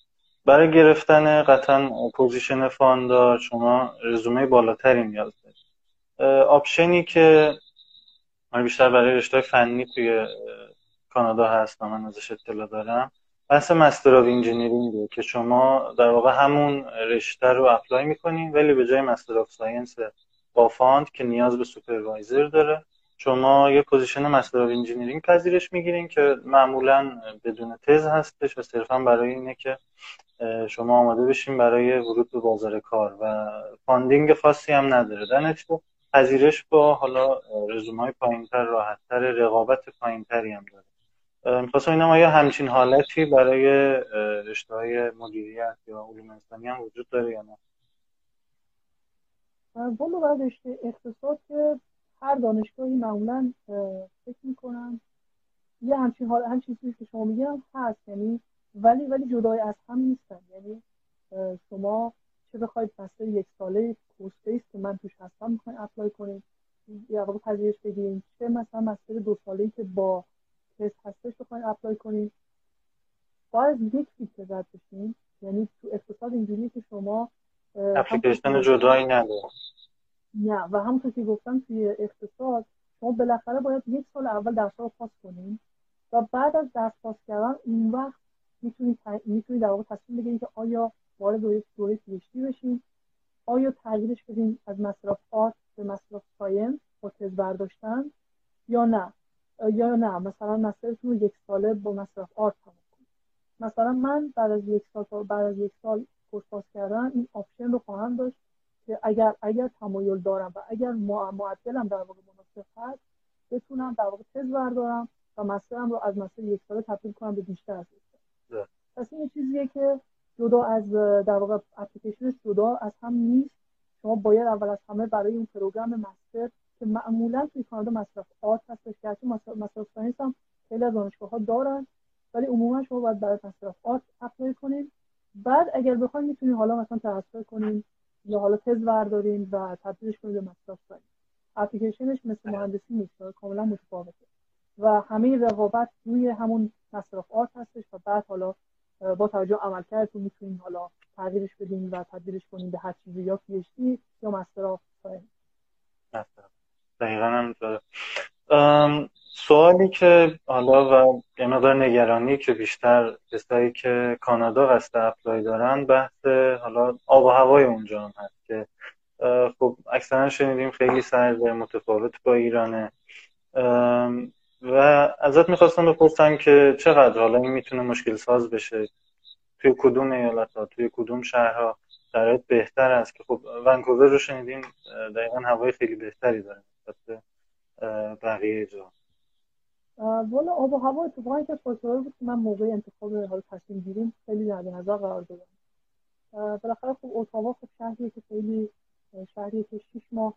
S1: برای گرفتن قطعا position fund دار شما رزومه بالاتری نیاز دارید. option ی که بیشتر برای رشته فنی توی کانادا هست و من ازش اطلاع دارم. بحث master of engineering که شما در واقع همون رشته رو apply می‌کنین ولی به جای master of science با fund که نیاز به supervisor داره شما یه position master of engineering پذیرش می‌گیرین که معمولا بدون تز هستش و صرفا برای اینه که شما آماده بشین برای ورود به بازار کار و funding خاصی هم نداره. در نتیجه پذیرش با حالا رزومه های تر راحتتر رقابت پایینتری هم داره. می‌خواستم اینم آیا همچین حالتی برای رشته های مدیریت یا علوم انسانی هم وجود داره یا نه؟
S2: والا برای اقتصاد که هر دانشگاهی معمولا فکر می‌کنم یه همچین حال همچین چیزی که شما میگم هست یعنی ولی ولی جدای از هم نیستن. یعنی شما چه بخواید master یک ساله course که من توش هستم می‌خواین apply کنید یا واقع پذیرش بگیرید چه مثلا master دو ساله که با تز هستش بخواین apply کنید باید یک gate رد بشین. یعنی تو اقتصاد اینجوریه که شما
S1: اپلیکیشن جدایی نداره
S2: نه و همونطور که گفتم توی اقتصاد شما بالاخره باید یک سال اول درس رو پاس کنید و بعد از درس پاس کردن اون وقت می‌تونید می‌تونید در واقع تصمیم بگیرید که آیا وارد دوره دوره PhD بشین آیا تغییرش بدین از master of art به master of science با تز برداشتن؟ یا نه؟ یا نه؟ مثلا master تون رو یک ساله با master of art تمام کنید مثلا من بعد از یک سال بعد از یک سال course پاس کردن این option رو خواهم داشت که اگر اگر تمایل دارم و اگر معدلم در واقع مناسب هست بتونم در واقع تز بردارم و master م رو از master یک ساله تبدیل کنم به بیشتر. پس این چیزیه که جدا از در واقع اپلیکیشنش جدا از هم نیست. شما باید اول از همه برای اون program master که معمولا توی کانادا master of art هستش که master of science هم خیلی از دانشگاه ها دارن ولی عموما شما باید برای master of art apply کنید بعد اگر بخواید می‌تونید حالا مثلا transfer کنید یا حالا تز بردارین و تبدیلش کنید به master of science. اپلیکیشنش مثل مهندسی نیست کاملا متفاوته. و همه رقابت روی همون master of art هستش و بعد حالا با توجه عملکردتون می‌تونین حالا تغییرش بدین و تبدیلش کنین به هر چیزی یا PhD یا master of
S1: دقیقا همینطوره. سوالی که حالا و یه مقدار نگرانی که بیشتر کسایی که کانادا قصد apply دارن بحث حالا آب و هوای اونجا هم هست که خب اکثرا شنیدیم خیلی سرد متفاوت با ایرانه. و ازت می‌خواستم بپرسم که چقدر حالا این می‌تونه مشکل ساز بشه؟ توی کدوم ایالت ها توی کدوم شهرها شرایط بهتر است؟ که خب ونکوور رو شنیدیم دقیقا هوای خیلی بهتری داره نسبت بقیه جا.
S2: والا آب و هوا اتفاقا که فاکتوری بود که من موقع انتخاب حال تصمیم گیریم خیلی در نظر قرار دادم. بالاخره خب اتاوا خب شهریه که خیلی شهریه که 6 ماه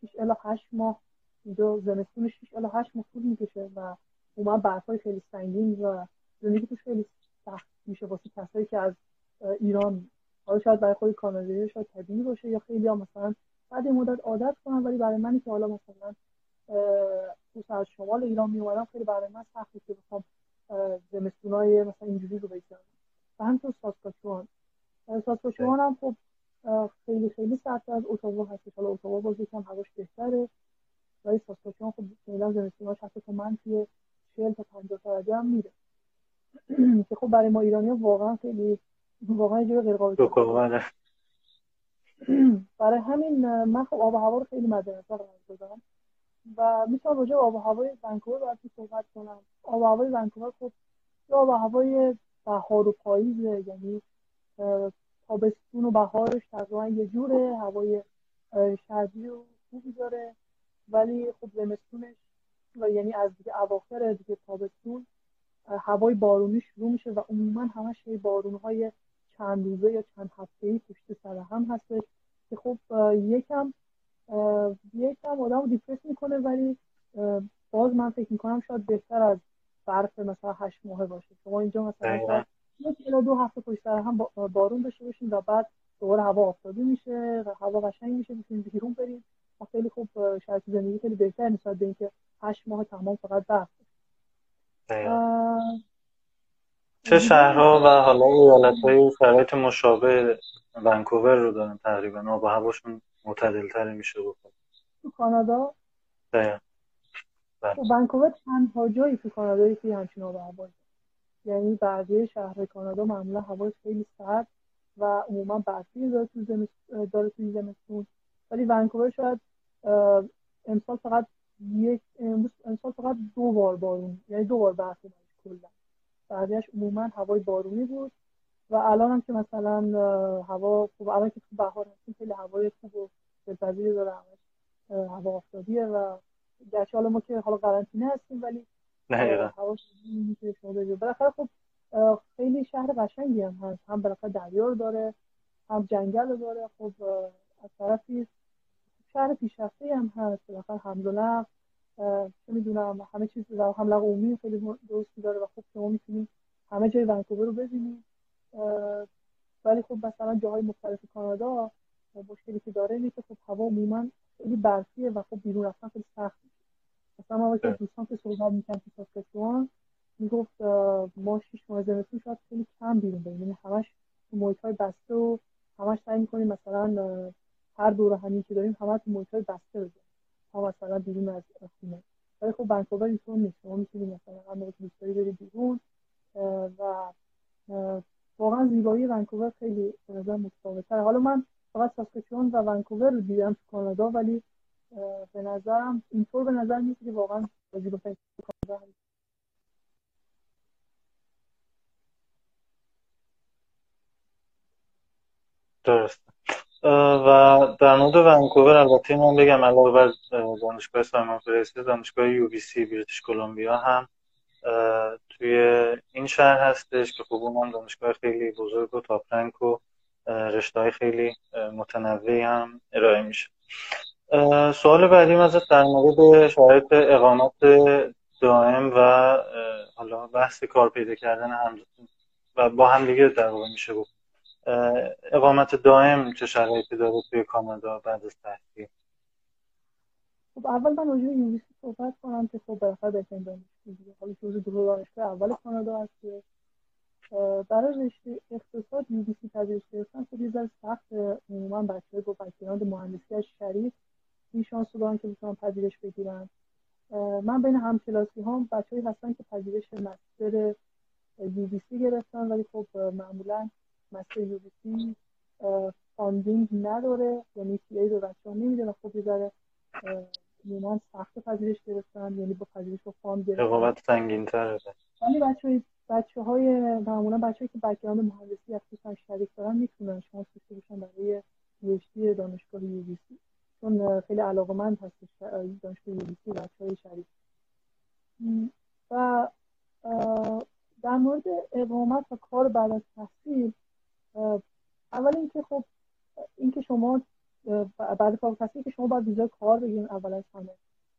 S2: 6 الی 8 ماه اینجا زمستون 6 الی 8 ماه طول می‌کشه و اومد برفای خیلی سنگین و زندگی توش خیلی سخت میشه واسه کسایی که از ایران حالا شاید برای خود کانادایی شاید طبیعی باشه یا خیلی ها مثلا بعد مدت عادت کنم ولی برای منی که حالا مثلا تو از شمال ایران می اومدم خیلی برای من سخته که بخوام زمستونای مثلا اینجوری رو بگذارم. و همینطور ساسکاچوان. ساسکاچوان هم خب خیلی خیلی سرد از اتاوا هست حالا اتاوا باز یکم هواش بهتره. ولی ساسکاچوان خب فعلا زمستوناش حتی تا منفی 40 تا 50 درجه هم میره. که خب برای ما ایرانی ها واقعا خیلی واقعا یه غیر قابل برای همین من خب آب و هوا رو خیلی مد نظر قرار دادم و می‌تونم راجع آب و هوای ونکوور براتون صحبت کنم. آب و هوای ونکوور خب آب و هوای بهار و پاییزه یعنی تابستون و بهارش تقریبا یه جوره. هوای شرجی و خوبی داره. ولی خب زمستونش و یعنی از دیگه اواخر دیگه تابستون هوای بارونی شروع میشه و عموما همش بارون های چند روزه یا چند هفته ای پشت سر هم هستش که خب یکم یکم آدم رو دیپرس می‌کنه ولی باز من فکر می‌کنم شاید بهتر از برف مثلا هشت ماهه باشه. شما اینجا مثلا یک دو هفته پشت سر هم بارون داشته باشین و بعد دوباره هوا آفتابی میشه و هوا قشنگ میشه می‌تونید بیرون برید و خیلی خوب شرط زندگی خیلی بهتر نسبت به اینکه هشت ماه تمام فقط برف
S1: چه شهرها و حالا ایالت های شرایط مشابه ونکوور رو دارن تقریبا؟ آب و هواشون معتدل تری میشه بکن
S2: تو کانادا؟
S1: بله.
S2: ونکوور تنها جایی تو کانادایی که همچین آب و هوایی یعنی بعضی شهر کانادا معمولا هوا خیلی سرد و عموما برفی تو داره تو زمستون. ولی ونکوور شاید امسال فقط یک امسال فقط دو بار بارون یعنی دو بار برف اومد کلا. بعدیش عموما هوای بارونی بود. و الان هم که مثلا هوا خوب الان که تو بهار هستیم خیلی هوای خوب و دلپذیری داره همش هوا آفتابیه و گرچه حالا ما که حالا قرنطینه هستیم ولی
S1: نه
S2: بالاخره خب خیلی شهر قشنگی هم هست. هم بالاخره دریا رو داره هم جنگل رو داره. خب از طرفی شهر پیشرفته هم هست. بالاخره حمل و چه می‌دونم همه چیز رو حمله عمومی خیلی درستی داره و خب شما می‌تونید همه جای ونکوور رو ببینید. ولی خب مثلا جاهای مختلف کانادا مشکلی که داره اینه که خب هوا عموما خیلی برفیه و خب بیرون رفتن خیلی سخت مثلا ما که دوستان که صحبت می‌کنم تو ساسکچوان می‌گفت ما شیش ماه زمستون شاید خیلی کم بیرون بریم. یعنی همش تو محیط های بسته و همش سعی می‌کنیم مثلا هر دور همی که داریم همه تو محیط بسته بزنیم ها مثلا بیرون از خونه. ولی خب ونکوور اینطور نیست. شما می‌تونید مثلا موقع دوست داری برید بیرون و واقعا زیبایی ونکوور خیلی به نظر متفاوته حالا من فقط ساسکچوان و ونکوور رو دیدم تو کانادا ولی به نظرم اینطور به نظر نیست که واقعا زیباترین کانادا
S1: درست و در مورد ونکوور البته من بگم علاوه بر دانشگاه سایمون فریزر دانشگاه UBC بریتیش کلمبیا هم توی این شهر هستش که خب اون هم دانشگاه خیلی بزرگ و top rank و رشته خیلی متنوعی هم ارائه میشه. سوال بعدی ازت در مورد شرایط اقامت دائم و حالا بحث کار پیدا کردن هم و با هم دیگه در واقع میشه اقامت دائم چه شرایطی داره توی کانادا بعد از تحصیل؟
S2: خب اول من راجع به صحبت کنم که خب بالاخره بهترین دانشگاه حالا جزء دو دانشگاه اول کانادا هست که برای رشته اقتصاد یو بی سی پذیرش گرفتن خب یه ذره سخت عموما بچه‌ها با بک‌گراند مهندسی از شریف این شانس رو دارن که بتونن پذیرش بگیرن من بین همکلاسی هم بچه‌ای هستن که پذیرش مستر یو گرفتن ولی خب معمولا master UBC funding نداره یعنی TA به بچه ها نمیده و خب یه ذره من سخت پذیرش گرفتن یعنی با پذیرش با fund گرفتن.
S1: رقابت سنگین تره.
S2: ولی بچه بچه های معمولا بچه که background مهندسی خصوصا شریف دارن می‌تونن داشته باشن برای PhD دانشگاه UBC چون خیلی علاقمند هستش دانشگاه سی بچه های شریک و در مورد اقامت و کار بعد از تحصیل اول اینکه خب اینکه شما بعد کار که شما باید ویزای کار بگیرین اول از همه.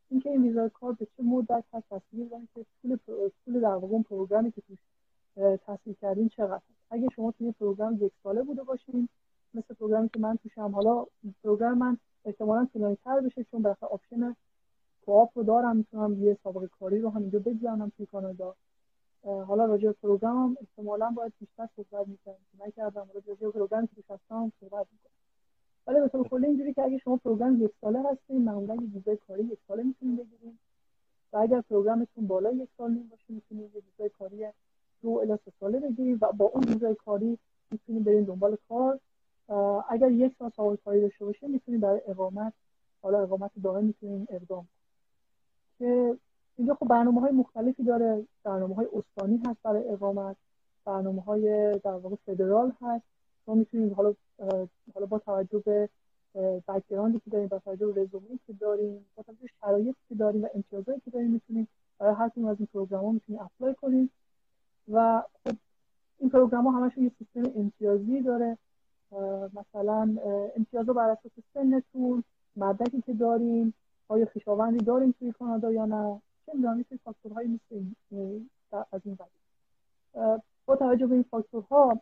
S2: اینکه این ویزای کار به چه مدت هست دارن که طول طول در واقع پروگرامی که توش تحصیل کردین چقدر اگه شما توی پروگرام یک ساله بوده باشین مثل پروگرامی که من توشم حالا program من احتمالا طولانی تر بشه چون بالاخره option co-op رو دارم می‌تونم یه سابقه کاری رو هم اینجا بگذارم توی کانادا. حالا راجع به program احتمالا باید بیشتر صحبت می‌کنم نکردم راجع به program ی که هستم صحبت می‌کنم. ولی به طور کلی اینجوری که اگه شما program یک ساله هستین معمولا یه ویزای کاری یک ساله می‌تونید بگیرید و اگر program تون بالا یک سال نیم باشه می‌تونید یه ویزای کاری دو الی سه ساله بگیرید و با اون ویزای کاری می‌تونید برید دنبال کار. اگر یک سال سابقه کاری داشته باشه می‌تونید برای اقامت حالا اقامت دائم می‌تونید اقدام که اینجا خب برنامه های مختلفی داره. برنامه های استانی هست برای اقامت. برنامه های در واقع فدرال هست. ما می‌تونیم حالا حالا با توجه به background ی که داریم با توجه به رزومه که داریم با توجه به شرایطی که داریم و امتیازاتی که داریم می‌تونیم برای هر کدوم از این program ها می‌تونیم apply کنیم. و خب این پروگرام ها همشون یه سیستم امتیازی داره. مثلا امتیاز بر اساس سنتون مدرکی که داریم آیا خویشاوندی داریم توی کانادا یا نه؟ چه می‌دونم یه فاکتورهایی مثل از این قبیل. با توجه به این فاکتورها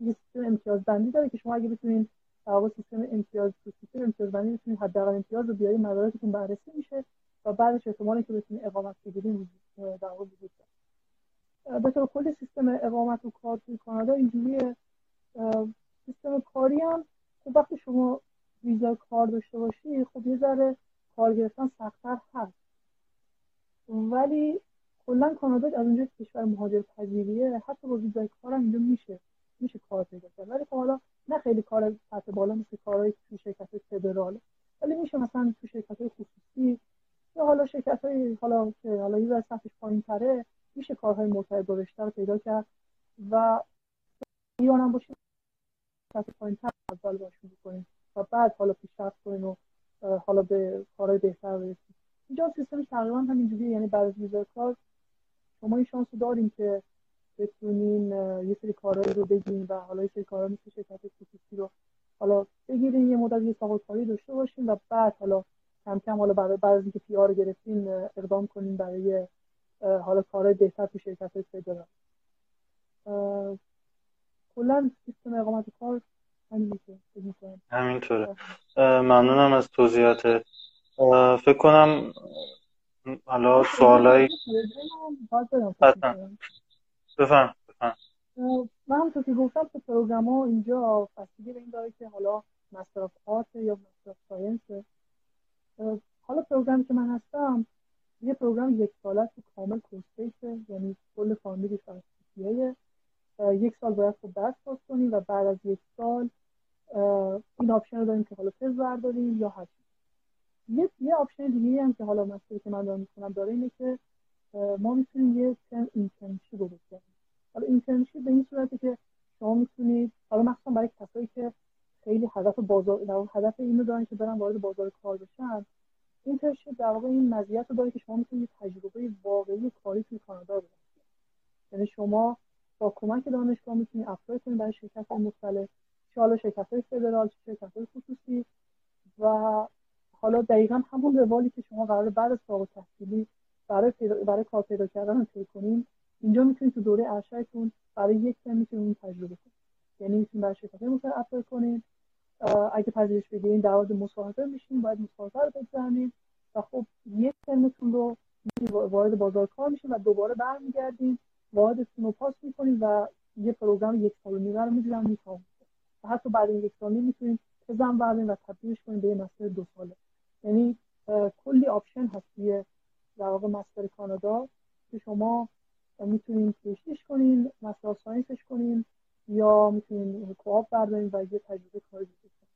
S2: یه سیستم امتیاز بندی داره که شما اگه بتونین در سیستم امتیاز سیستم امتیاز بندی بتونین حداقل امتیاز رو بیارین مدارکتون بررسی میشه و بعدش احتمالی که بتونین اقامت بگیرین در واقع وجود داره. به طور کلی سیستم اقامت و کار توی کانادا اینجوریه. سیستم کاری هم خب وقتی شما ویزا کار داشته باشی خب یه ذره کار گرفتن سختتر هست. ولی کلا کانادا از اونجا کشور مهاجر پذیریه حتی با ویزای کار هم اینجا میشه میشه کار پیدا کرد. ولی خب حالا نه خیلی کار سطح بالا مثل کارهایی تو شرکت فدرال ولی میشه مثلا تو شرکت های خصوصی یا حالا شرکت های حالا که حالا یه سطحش پایین تره میشه کارهای مرتبط با رشته رو پیدا کرد و ایران هم باشه سطح پایین تر اول باشون بکنیم و بعد حالا پیشرفت کنیم و حالا به کارهای بهتر برسیم. اینجا سیستم تقریبا همینجوریه یعنی بعد از ویزا کار شما این شانس داریم که بتونین یه سری کارهایی رو بگیرین و حالا یه سری کارها مثل شرکت خصوصی رو حالا بگیرین یه مدت یه کاری داشته باشین و بعد حالا کم کم حالا برای بعد از اینکه پی آر گرفتین اقدام کنین برای حالا کارهای بهتر تو شرکت فدرال کلا سیستم اقامت کار
S1: همینطوره. ممنونم از توضیحات فکر کنم حالا سوالایی بفهم بفهم.
S2: من همونطور که گفتم که پروگرام ها اینجا بستگی به این داره که حالا مستر آف آرت یا مستر آف ساینس. حالا پروگرامی که من هستم یه پروگرام یک ساله تو کامل کورس یعنی کل فامیلی فرستیه یک سال باید خود درس پاس کنیم و بعد از یک سال این آپشن رو داریم که حالا تز برداریم یا هر یه یه آپشن دیگه هم که حالا مسئله که من دارم می‌کنم داره اینه که ما می‌تونیم یه ترم internship رو بکنیم. حالا internship به این صورته که شما می‌تونید حالا مثلا برای کسایی که خیلی هدف بازار هدف اینو دارن که برن وارد بازار کار بشن internship در واقع این مزیت رو داره که شما می‌تونید تجربه واقعی کاری توی کانادا رو یعنی شما با کمک دانشگاه می‌تونید apply کنید برای شرکت مختلف چه حالا شرکت فدرال چه شرکت های خصوصی و حالا دقیقا همون روالی که شما قرار بعد از فارغ تحصیلی برای برای کار پیدا کردن طی کنین اینجا می‌تونید تو دوره ارشدتون برای یک سال می‌تونید تجربه کنید یعنی می‌تونید برای شرکت مختلف اپلای کنید اگه پذیرش بگیرین در مورد مصاحبه میشین باید مصاحبه رو بگذرونید و خب یک ترمتون رو وارد بازار کار میشین و دوباره برمیگردین واحدتون رو پاس می‌کنید و یه پروگرام یک سال و نیمه رو می‌گیرن و حتی بعد این یک سال می‌تونید تز بردارین و تبدیلش کنید به یه master دو ساله. یعنی کلی option هست توی در واقع master کانادا که شما می‌تونین PhD ش کنین master science ش کنین یا می‌تونین co-op بردارین و یه تجربه کاری بکنین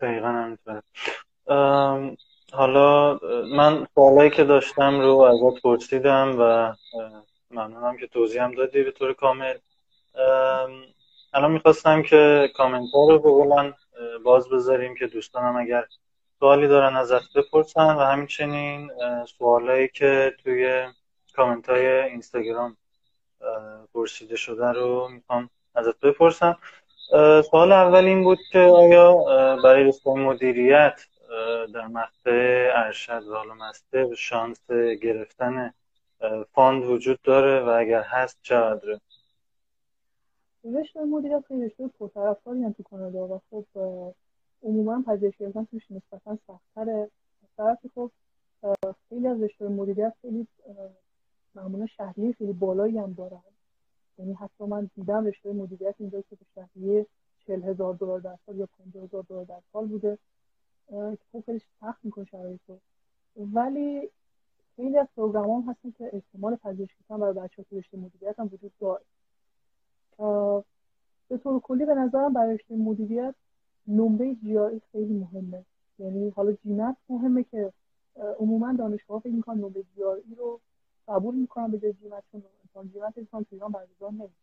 S1: دقیقا همینطوره حالا من سوالایی که داشتم رو ازت پرسیدم و ممنونم که توضیح دادی به طور کامل. الان می‌خواستم که کامنت ها رو بقولن باز بذاریم که دوستانم اگر سوالی دارن ازت بپرسن و همچنین سوالایی که توی کامنت های اینستاگرام پرسیده شده رو می‌خوام ازت بپرسم. سوال اول این بود که آیا برای رشته مدیریت در مقطع ارشد و مستر شانس گرفتن فاند وجود داره و اگر هست چقدره
S2: رشته مدیریت خیلی رشته پرطرفداری تو کانادا و خب عموما پذیرش گرفتن توش نسبتا سختتره. طرفی خب خیلی از رشته مدیریت خیلی معمولا شهریه خیلی بالایی هم دارن. یعنی حتی من دیدم رشته مدیریت اینجا که شهریه چل هزار دلار در سال یا پنجاه هزار دلار در سال بوده. خب خیلی سخت می‌کنه شرایط رو. ولی خیلی از پروگرام هستن که احتمال پذیرش برای بچه ها رشته مدیریت هم وجود داره. به طور کلی به نظرم برای رشته مدیریت نمره جی خیلی مهمه. یعنی حالا جیمت مهمه که عموما دانشگاه فکر می‌کنن نمره جی رو قبول می‌کنن به جای جیمت چون امتحان جیمت امتحان تو ایران برگزار نمیشه.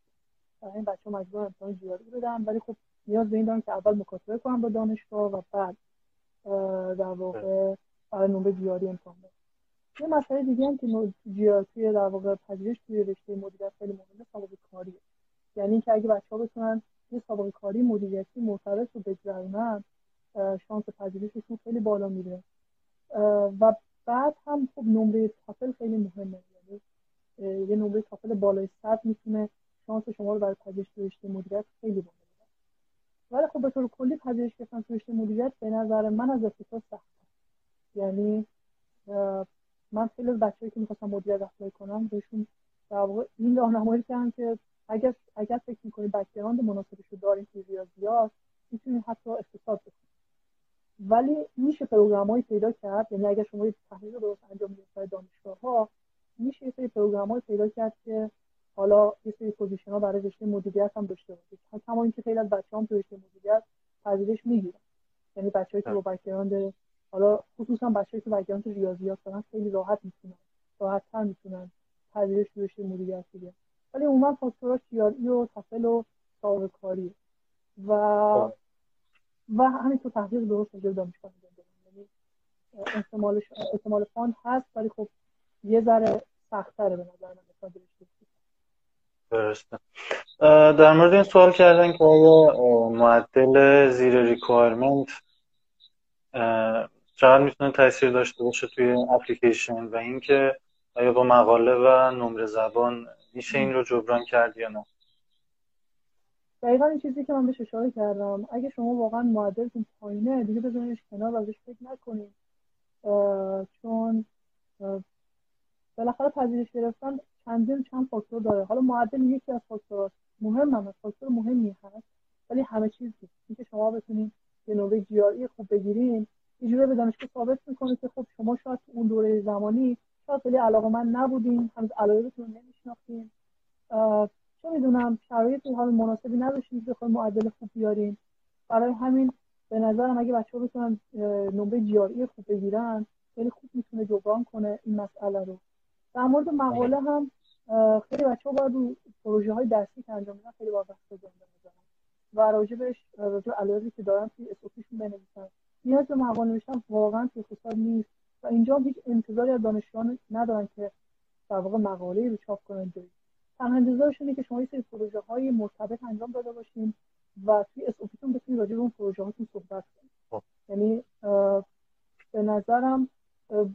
S2: برای این بچه مجبور امتحان جی بدن. ولی خب نیاز به این دارن که اول مکاتبه کنن با دانشگاه و بعد در واقع برای نمره جی امتحان بدن. یه مسئله دیگه هم که جی توی در واقع پذیرش توی رشته مدیریت خیلی مهمه سابقه کاریه یعنی اینکه اگه بچه ها بتونن یه سابقه کاری مدیریتی مرتبط رو بگذرونن شانس پذیرششون خیلی بالا میره. و بعد هم خب نمره تافل خیلی مهمه. یعنی یه نمره TOEFL بالای 100 می‌تونه شانس شما رو برای پذیرش تو رشته مدیریت خیلی بالا ولی خب به طور کلی پذیرش گرفتن تو رشته مدیریت به نظر من از اقتصاد سخت یعنی من خیلی بچه‌ای که می‌خواستم مدیریت apply کنم بهشون در واقع این راهنمایی کردم که اگر اگر فکر می‌کنید background مناسبش رو دارین توی ریاضیات می‌تونید حتی اقتصاد بکنید ولی میشه program ایی پیدا کرد یعنی اگر شما یه تحلیل درست انجام بدید برای دانشگاه ها میشه یه سری program ایی پیدا کرد که حالا یه سری position ها برای رشته مدیریت هم داشته باشید کما اینکه خیلی از بچه‌ها تو رشته مدیریت پذیرش می‌گیرن. یعنی بچه‌ای که با background حالا خصوصا بچه‌ای که background ریاضیات دارن خیلی راحت می‌تونن راحت‌تر می‌تونن پذیرش رشته مدیریت بگیرن. ولی عموما فاکتورها GRE و TOEFL و سابقه کاری و خب. و همینطور تحقیق درست راجع دانشگاه یعنی احتمال fund هست ولی خب یه ذره سخت‌تره به نظر من
S1: درسته. در مورد این سوال کردن که آیا معدل زیر requirement چقدر می‌تونه تاثیر داشته باشه توی اپلیکیشن و اینکه آیا با مقاله و نمره زبان میشه این رو جبران کرد یا نه؟
S2: دقیقا این چیزی که من بهش اشاره کردم. اگه شما واقعا معدلتون پایینه دیگه بذاریدش کنار ازش فکر نکنید چون بالاخره پذیرش گرفتن چندین چند فاکتور داره. حالا معدل یکی از فاکتورات مهم هم فاکتور مهمی هست ولی همه چیز نیست. اینکه شما بتونید یه نوبه جی خوب بگیرین یه جوری به دانشگاه ثابت می‌کنه که خب شما شاید اون دوره زمانی خیلی علاقه من نبودین هنوز علایقتون رو نمیشناختین چه می‌دونم شرایط حال مناسبی نداشتین که بخواین معدل خوب بیارین برای همین به نظرم اگه بچه ها بتونن نمره جی خوب بگیرن خیلی خوب می‌تونه جبران کنه این مسئله رو. در مورد مقاله هم خیلی بچه ها باید رو پروژه های درسی که انجام میدن خیلی باید وقت بذارن و راجبش راجب علایقی که دارن توی اسوپیشون بنویسن. نیاز به مقاله نوشتن واقعا توی نیست. و اینجا هیچ انتظاری از دانشجویان ندارن که در واقع مقاله رو چاپ کنن جایی. تنها انتظارشونه که شما یه سری پروژه های مرتبط انجام داده باشین و توی SOP تون بتونید راجع به اون پروژه هاتون صحبت کنید. خب. یعنی به نظرم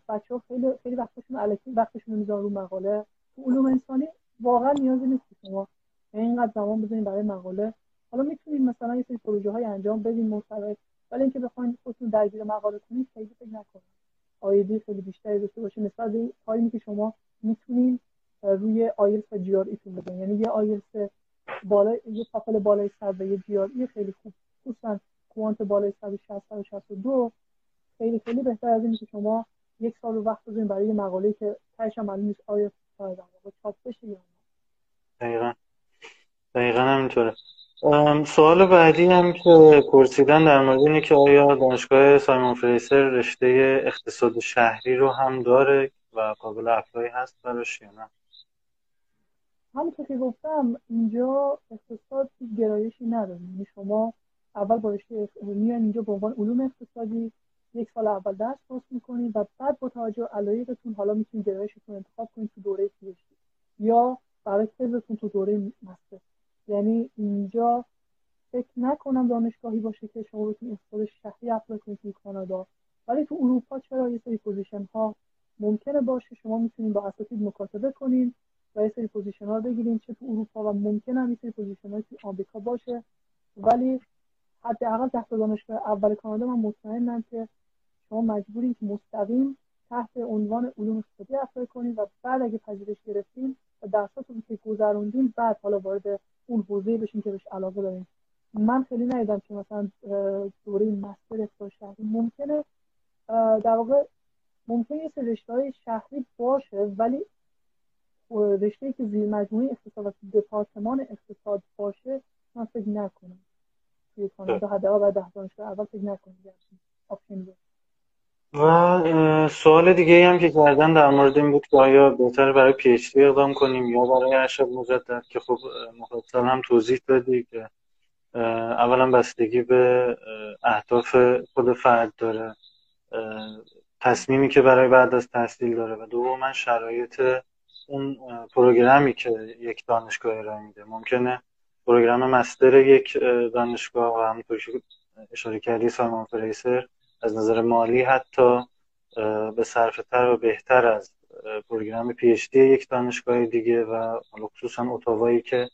S2: بچه ها خیلی خیلی وقتشون الکی وقتشون می‌ذارن رو مقاله. تو علوم انسانی واقعا نیازی نیست که شما اینقدر زمان بزنید برای مقاله. حالا می‌تونید مثلا یه سری پروژه های انجام بدین مرتبط ولی اینکه بخواید خودتون درگیر مقاله کنید خیلی فکر نکنید. آیدی خیلی بیشتری داشته باشه. نسبت به کاری که شما می‌تونید روی آیلس و GRE تون بدین یعنی یه آیلس بالا یه تافل بالای 100 و یه جی آر ای خیلی خوب. خصوصا کوانت بالای 160 162 خیلی خیلی بهتر از اینه که شما یک سال وقت بزنید برای یه مقاله که تهش معلوم نیست آیا چاپ بشه یا نه.
S1: دقیقا. دقیقا همینطوره. سوال بعدی هم که پرسیدن در مورد اینه که آیا دانشگاه سایمون فریسر رشته اقتصاد شهری رو هم داره و قابل اپلای هست براش یا نه؟
S2: همونطور که گفتم اینجا اقتصاد گرایشی نداره. یعنی شما اول با رشته اینجا به عنوان علوم اقتصادی یک سال اول درس پاس می‌کنید و بعد با توجه علایقتون حالا می‌تونید گرایشتون انتخاب کنید تو دوره PhD یا برای تزتون تو دوره master یعنی اینجا فکر نکنم دانشگاهی باشه که شما بتونید اقتصاد شهری apply کنید تو کانادا. ولی تو اروپا چرا یه سری position ها ممکنه باشه؟ شما می‌تونید با اساتید مکاتبه کنید و یه سری position ها بگیریم چه تو اروپا و ممکن هم یه سری position های تو آمریکا باشه. ولی حداقل ده تا دانشگاه اول کانادا من مطمئنم که شما مجبورید مستقیم تحت عنوان علوم اقتصادی apply کنید و بعد اگه پذیرش گرفتین و درساتون که گذروندین بعد حالا وارد اون حوزه بشین که بهش علاقه دارین من خیلی ندیدم که مثلا دوره master اقتصاد شهری ممکنه. در واقع ممکنه یه رشته های شهری باشه ولی رشته که زیر مجموعه اقتصاد و دپارتمان اقتصاد باشه من فکر نکنم. توی کانادا حداقل بعد ده دانشگاه اول فکر نکنم. option
S1: و سوال دیگه هم که کردن در مورد این بود که آیا بهتر برای PhD اقدام کنیم یا برای ارشد مجدد که خب مفصل هم توضیح دادی که اولا بستگی به اهداف خود فرد داره تصمیمی که برای بعد از تحصیل داره و دوما شرایط اون پروگرامی که یک دانشگاه ارائه میده. ممکنه پروگرام مستر یک دانشگاه و همونطور که اشاره کردی سایمون فریسر از نظر مالی حتی به صرفتر و بهتر از program PhD یک دانشگاه دیگه و خصوصا اتاوایی که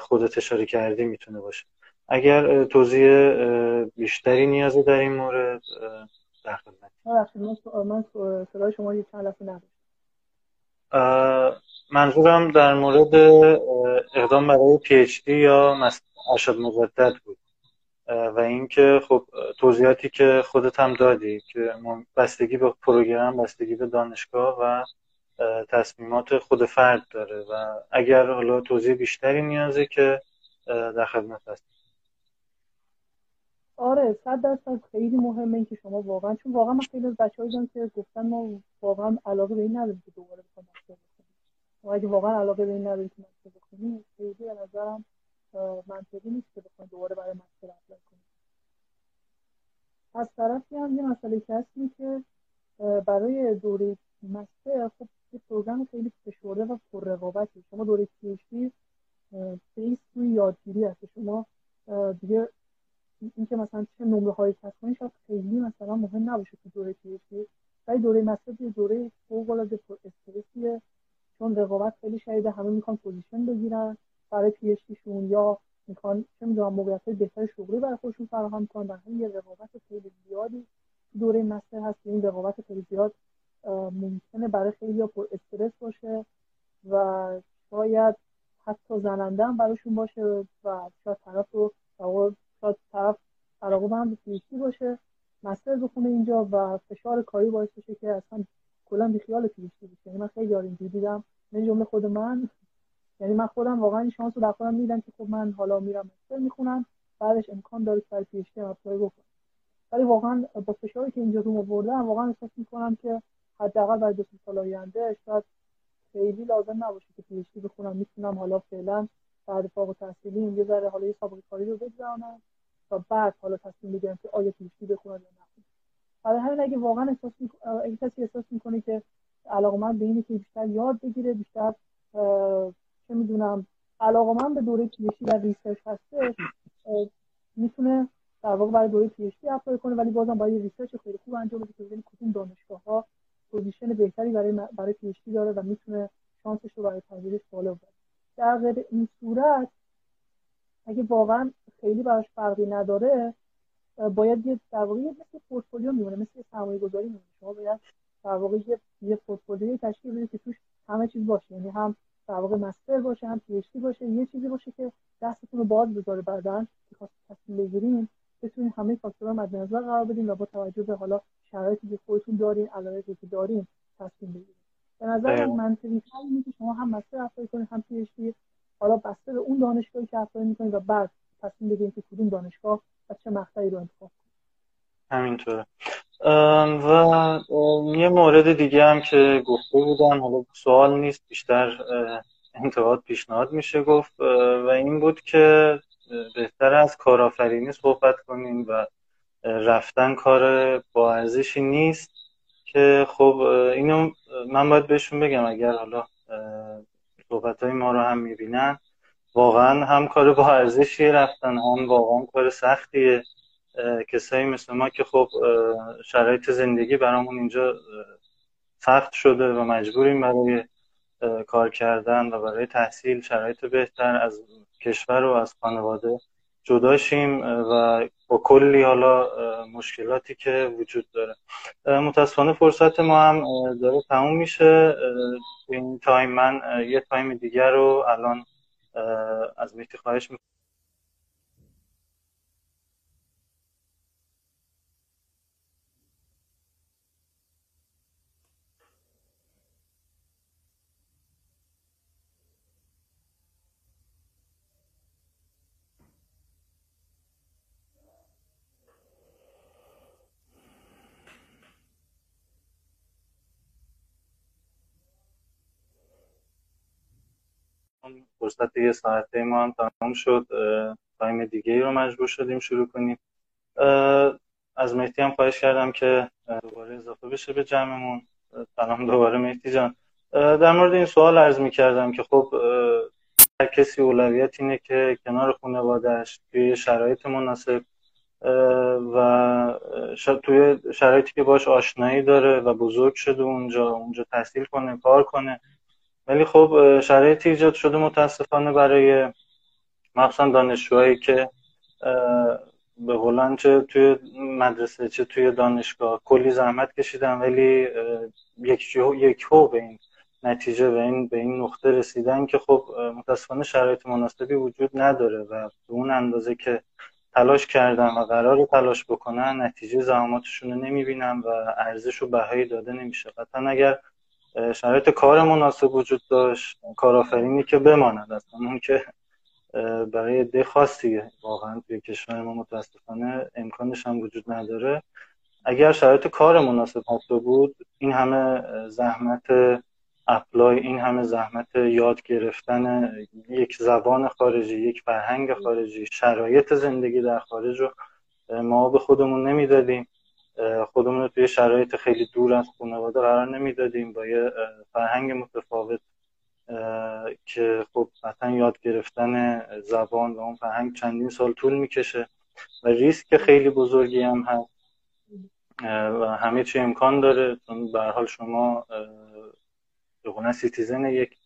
S1: خودت اشاره کردی می‌تونه باشه. اگر توضیح بیشتری نیازی در این مورد در
S2: خدمت. من صدای شما یه چند لحظه
S1: منظورم در مورد اقدام برای PhD یا ارشد مجدد بود. و اینکه خب توضیحاتی که خودت هم دادی که بستگی به پروگرام بستگی به دانشگاه و تصمیمات خود فرد داره و اگر حالا توضیح بیشتری نیازه که در خدمت هست
S2: آره صد درصد خیلی مهمه این که شما واقعا چون واقعا من خیلی از بچه‌ها که گفتن ما واقعا علاقه به این نداریم که دوباره بخوام بخونیم. اگه واقعا علاقه به این نداریم که مستر بخونیم خیلی به نظرم منطقی نیست که بخوایم دوباره برای مستر اپلای کنیم. از طرفی هم یه مسئله که هست که برای دوره master خب یه program خیلی فشرده و پر رقابتی شما دوره PhD base توی یادگیری هست. شما دیگه اینکه مثلا چه نمره هایی کسب کنی شاید خیلی مثلا مهم نباشه تو دوره PhD ولی دوره master یه دوره فوق العاده استرسیه. چون رقابت خیلی شدیده همه می‌خوان position بگیرن. برای PhD شون یا می‌خوان چه می‌دونم موقعیت بهتر شغلی برای خودشون فراهم کنن. و یه رقابت خیلی زیادی دوره مستر هست این رقابت خیلی زیاد ممکنه برای خیلی پر استرس باشه و شاید حتی زننده هم براشون باشه و شاید طرف رو شاید طرف علاقه هم به باشه مستر بخونه اینجا و فشار کاری باعث بشه که اصلا کلا بیخیال پیشتی بشه. یعنی من خیلی اینجوری دیدم. من جمله خود من یعنی من خودم واقعا این شانس رو در خودم میدم که خب من حالا میرم master می‌خونم بعدش امکان داره برای PhD apply بکنم. ولی واقعا با فشاری که اینجا رو آوردم واقعا احساس می‌کنم که حداقل برای دو سال آینده شاید خیلی لازم نباشه که PhD بخونم. می‌تونم حالا فعلا بعد فوق تحصیلی یه ذره حالا یه سابقه کاری رو بگذرونم تا بعد حالا تصمیم بگیرم که آیا PhD بخونم یا نه برای همین اگه واقعا احساس کسی احساس می‌کنه که علاقمند به اینه که بیشتر یاد بگیره بیشتر چه می‌دونم علاقه‌مند به دوره PhD و research هسته می‌تونه در واقع برای دوره PhD apply کنه ولی بازم باید research خیلی خوب انجام بده که ببینیم کدوم دانشگاه ها position بهتری برای برای PhD داره و می‌تونه شانسش رو برای پذیرش بالا ببره. در غیر این صورت اگه واقعا خیلی براش فرقی نداره باید یه در واقع مثل پورتفولیو میمونه مثل سرمایه گذاری میمونه. شما باید در واقع یه پورتفولیوی تشکیل بدید که توش همه چیز باشه. یعنی هم در واقع master باشه هم PhD باشه یه چیزی باشه که دستتون رو باز بذاره. بعدا که خواست تصمیم بگیرین بتونین همه فاکتورها مد نظر قرار بدین و با توجه به حالا شرایطی که خودتون دارین علایقی که دارین تصمیم بگیرین. به نظر من منطقی اینه که شما هم master apply کنید هم PhD حالا بسته به اون دانشگاهی که apply می‌کنید و بعد تصمیم بگیرید که کدوم دانشگاه و چه مقطعی رو انتخاب کنید
S1: همینطوره. و یه مورد دیگه هم که گفته بودم حالا سوال نیست بیشتر انتقاد پیشنهاد میشه گفت و این بود که بهتر از کارآفرینی صحبت کنیم و رفتن کار با ارزشی نیست که خب اینو من باید بهشون بگم اگر حالا صحبت های ما رو هم می‌بینن واقعا هم کار با ارزشی رفتن هم واقعا کار سختیه. کسایی مثل ما که خب شرایط زندگی برامون اینجا سخت شده و مجبوریم برای کار کردن و برای تحصیل شرایط بهتر از کشور و از خانواده جداشیم و با کلی حالا مشکلاتی که وجود داره. متاسفانه فرصت ما هم داره تموم میشه. این تایم من یه تایم دیگر رو الان از میتی خواهش می‌کنم. فرصت یه ساعته ما هم تمام شد تایم دیگه ای رو مجبور شدیم شروع کنیم. از مهدی هم خواهش کردم که دوباره اضافه بشه به جمعمون. سلام دوباره مهدی جان. در مورد این سوال عرض می کردم که خب هر کسی اولویت اینه که کنار خانوادهش توی شرایط مناسب و توی شرایطی که باش آشنایی داره و بزرگ شده اونجا اونجا تحصیل کنه کار کنه. ولی خب شرایطی ایجاد شده متاسفانه برای مخصوصا دانشجوهایی که به قولن چه توی مدرسه چه توی دانشگاه کلی زحمت کشیدن ولی یک یک به این نتیجه به این به این نقطه رسیدن که خب متاسفانه شرایط مناسبی وجود نداره و به اون اندازه که تلاش کردن و قرار تلاش بکنن نتیجه زحماتشون رو نمی‌بینن و ارزش و بهایی داده نمیشه. قطعا اگر شرایط کار مناسب وجود داشت. کارآفرینی که بماند. اصلا اون که برای ده خاصی واقعا توی کشور ما متاسفانه امکانش هم وجود نداره. اگر شرایط کار مناسب هسته بود این همه زحمت اپلای این همه زحمت یاد گرفتن یک زبان خارجی یک فرهنگ خارجی شرایط زندگی در خارج رو ما به خودمون نمی‌دادیم. خودمون رو توی شرایط خیلی دور از خانواده قرار نمی‌دادیم. با یه فرهنگ متفاوت که خب مثلا یاد گرفتن زبان و اون فرهنگ چندین سال طول می‌کشه و ریسک خیلی بزرگی هم هست. و همه چی امکان داره. چون به حال شما به citizen یک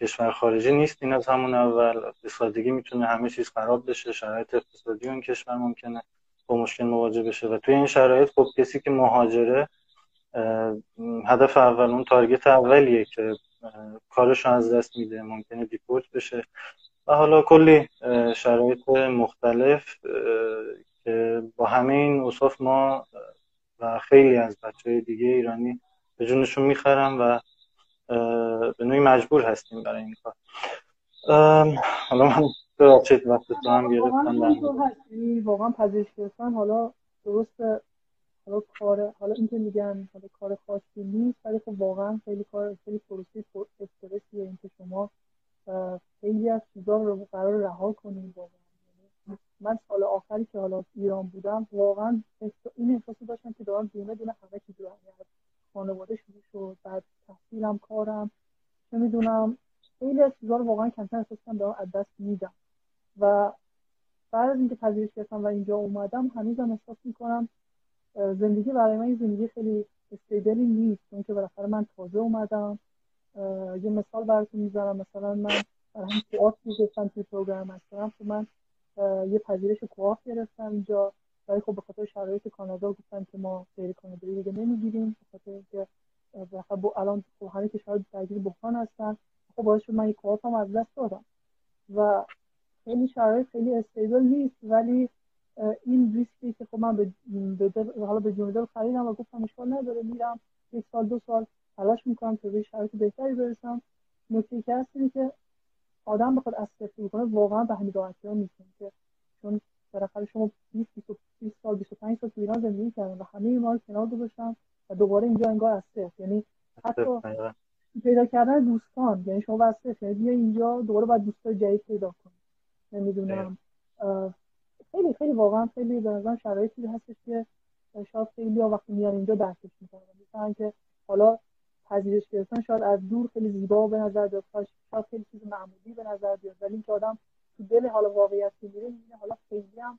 S1: کشور خارجی نیستین از همون اول. اقتصادی می‌تونه همه چیز خراب بشه. شرایط اقتصادی اون کشور ممکنه. با مشکل مواجه بشه. و توی این شرایط خب کسی که مهاجره هدف اول اون تارگت اولیه که کارش از دست میده ممکنه دیپورت بشه. و حالا کلی شرایط مختلف که با همه این اصاف ما و خیلی از بچه های دیگه ایرانی به جونشون می‌خرم و به نوعی مجبور هستیم برای این کار. حالا من ببخشید وقت تو هم گرفتم
S2: واقعا پذیرش گرفتن حالا درست حالا کار حالا این که میگن حالا کار خاصی نیست ولی خب واقعا خیلی کار خیلی پروسی استرسیه این که شما خیلی از چیزا رو قرار رها کنید واقعا من سال آخری که حالا ایران بودم واقعا این احساس داشتم که دارم دونه دونه همه چیز رو خانواده شروع شد بعد تحصیلم کارم. چه می‌دونم خیلی از چیزا رو واقعا کم کم احساس کنم دارم از دست میدم. و بعد از اینکه پذیرش کردم و اینجا اومدم هنوزم احساس می‌کنم زندگی برای من زندگی خیلی استیبلی نیست. چون که بالاخره من تازه اومدم. یه مثال براتون می‌ذارم. مثلا من برای همین کوآپ گرفتم توی پروگرام هستم خب من یه پذیرش کوآپ گرفتم اینجا. ولی خب به خاطر شرایط کانادا گفتن که ما غیر کانادایی دیگه نمی‌گیریم. به خاطر اینکه با الان خب همه کشور درگیر بحران هستن. خب باعث شد من یک هم از دست دادم. و خیلی شرایط خیلی استیبل نیست ولی این ریسکی که خب من به, حالا به جون خریدم و گفتم اشکال نداره میرم یک سال دو سال تلاش می‌کنم تا به شرایط بهتری برسم. نکته که هست که آدم بخواد از صفر بکنه واقعا به همین راحتی ها که چون بالاخره شما 20 20 سال 25 سال تو ایران زندگی کردن و همه اینا رو کنار گذاشتن و دوباره اینجا انگار از صفر. یعنی حتی پیدا کردن دوستان یعنی شما از صفر یعنی بیا اینجا دوباره باید دوستای جدید پیدا کنید نمی‌دونم. خیلی. خیلی واقعا خیلی به نظر شرایطی هستش که شاید خیلی ها وقتی میان اینجا درکش می‌کنن مثلا که حالا پذیرش گرفتن شاید از دور خیلی زیبا به نظر بیاد شاید خیلی چیز معمولی به نظر بیاد. ولی اینکه آدم تو دل حالا واقعیت میره می‌بینه حالا خیلی هم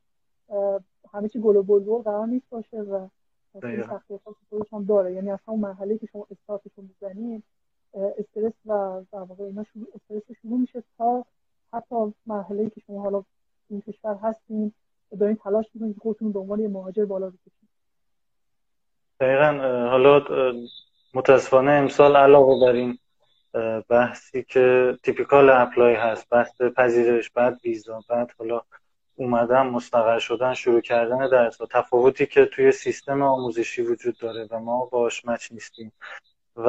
S2: همه چی گل و بلبل قرار نیست باشه و خیلی سختی خودش هم داره. یعنی از همون مرحله که شما استارتش رو می‌زنید استرس و در واقع اینا شروع استرس شروع میشه تا حتی مرحله که شما حالا این کشور هستین دارین تلاش می‌کنید خودتون به عنوان یه مهاجر بالا بکشید
S1: دقیقا حالا متاسفانه امسال علاوه بر این بحثی که تیپیکال اپلای هست بحث پذیرش بعد ویزا بعد حالا اومدن مستقر شدن شروع کردن درس و تفاوتی که توی سیستم آموزشی وجود داره و ما باش مچ نیستیم. و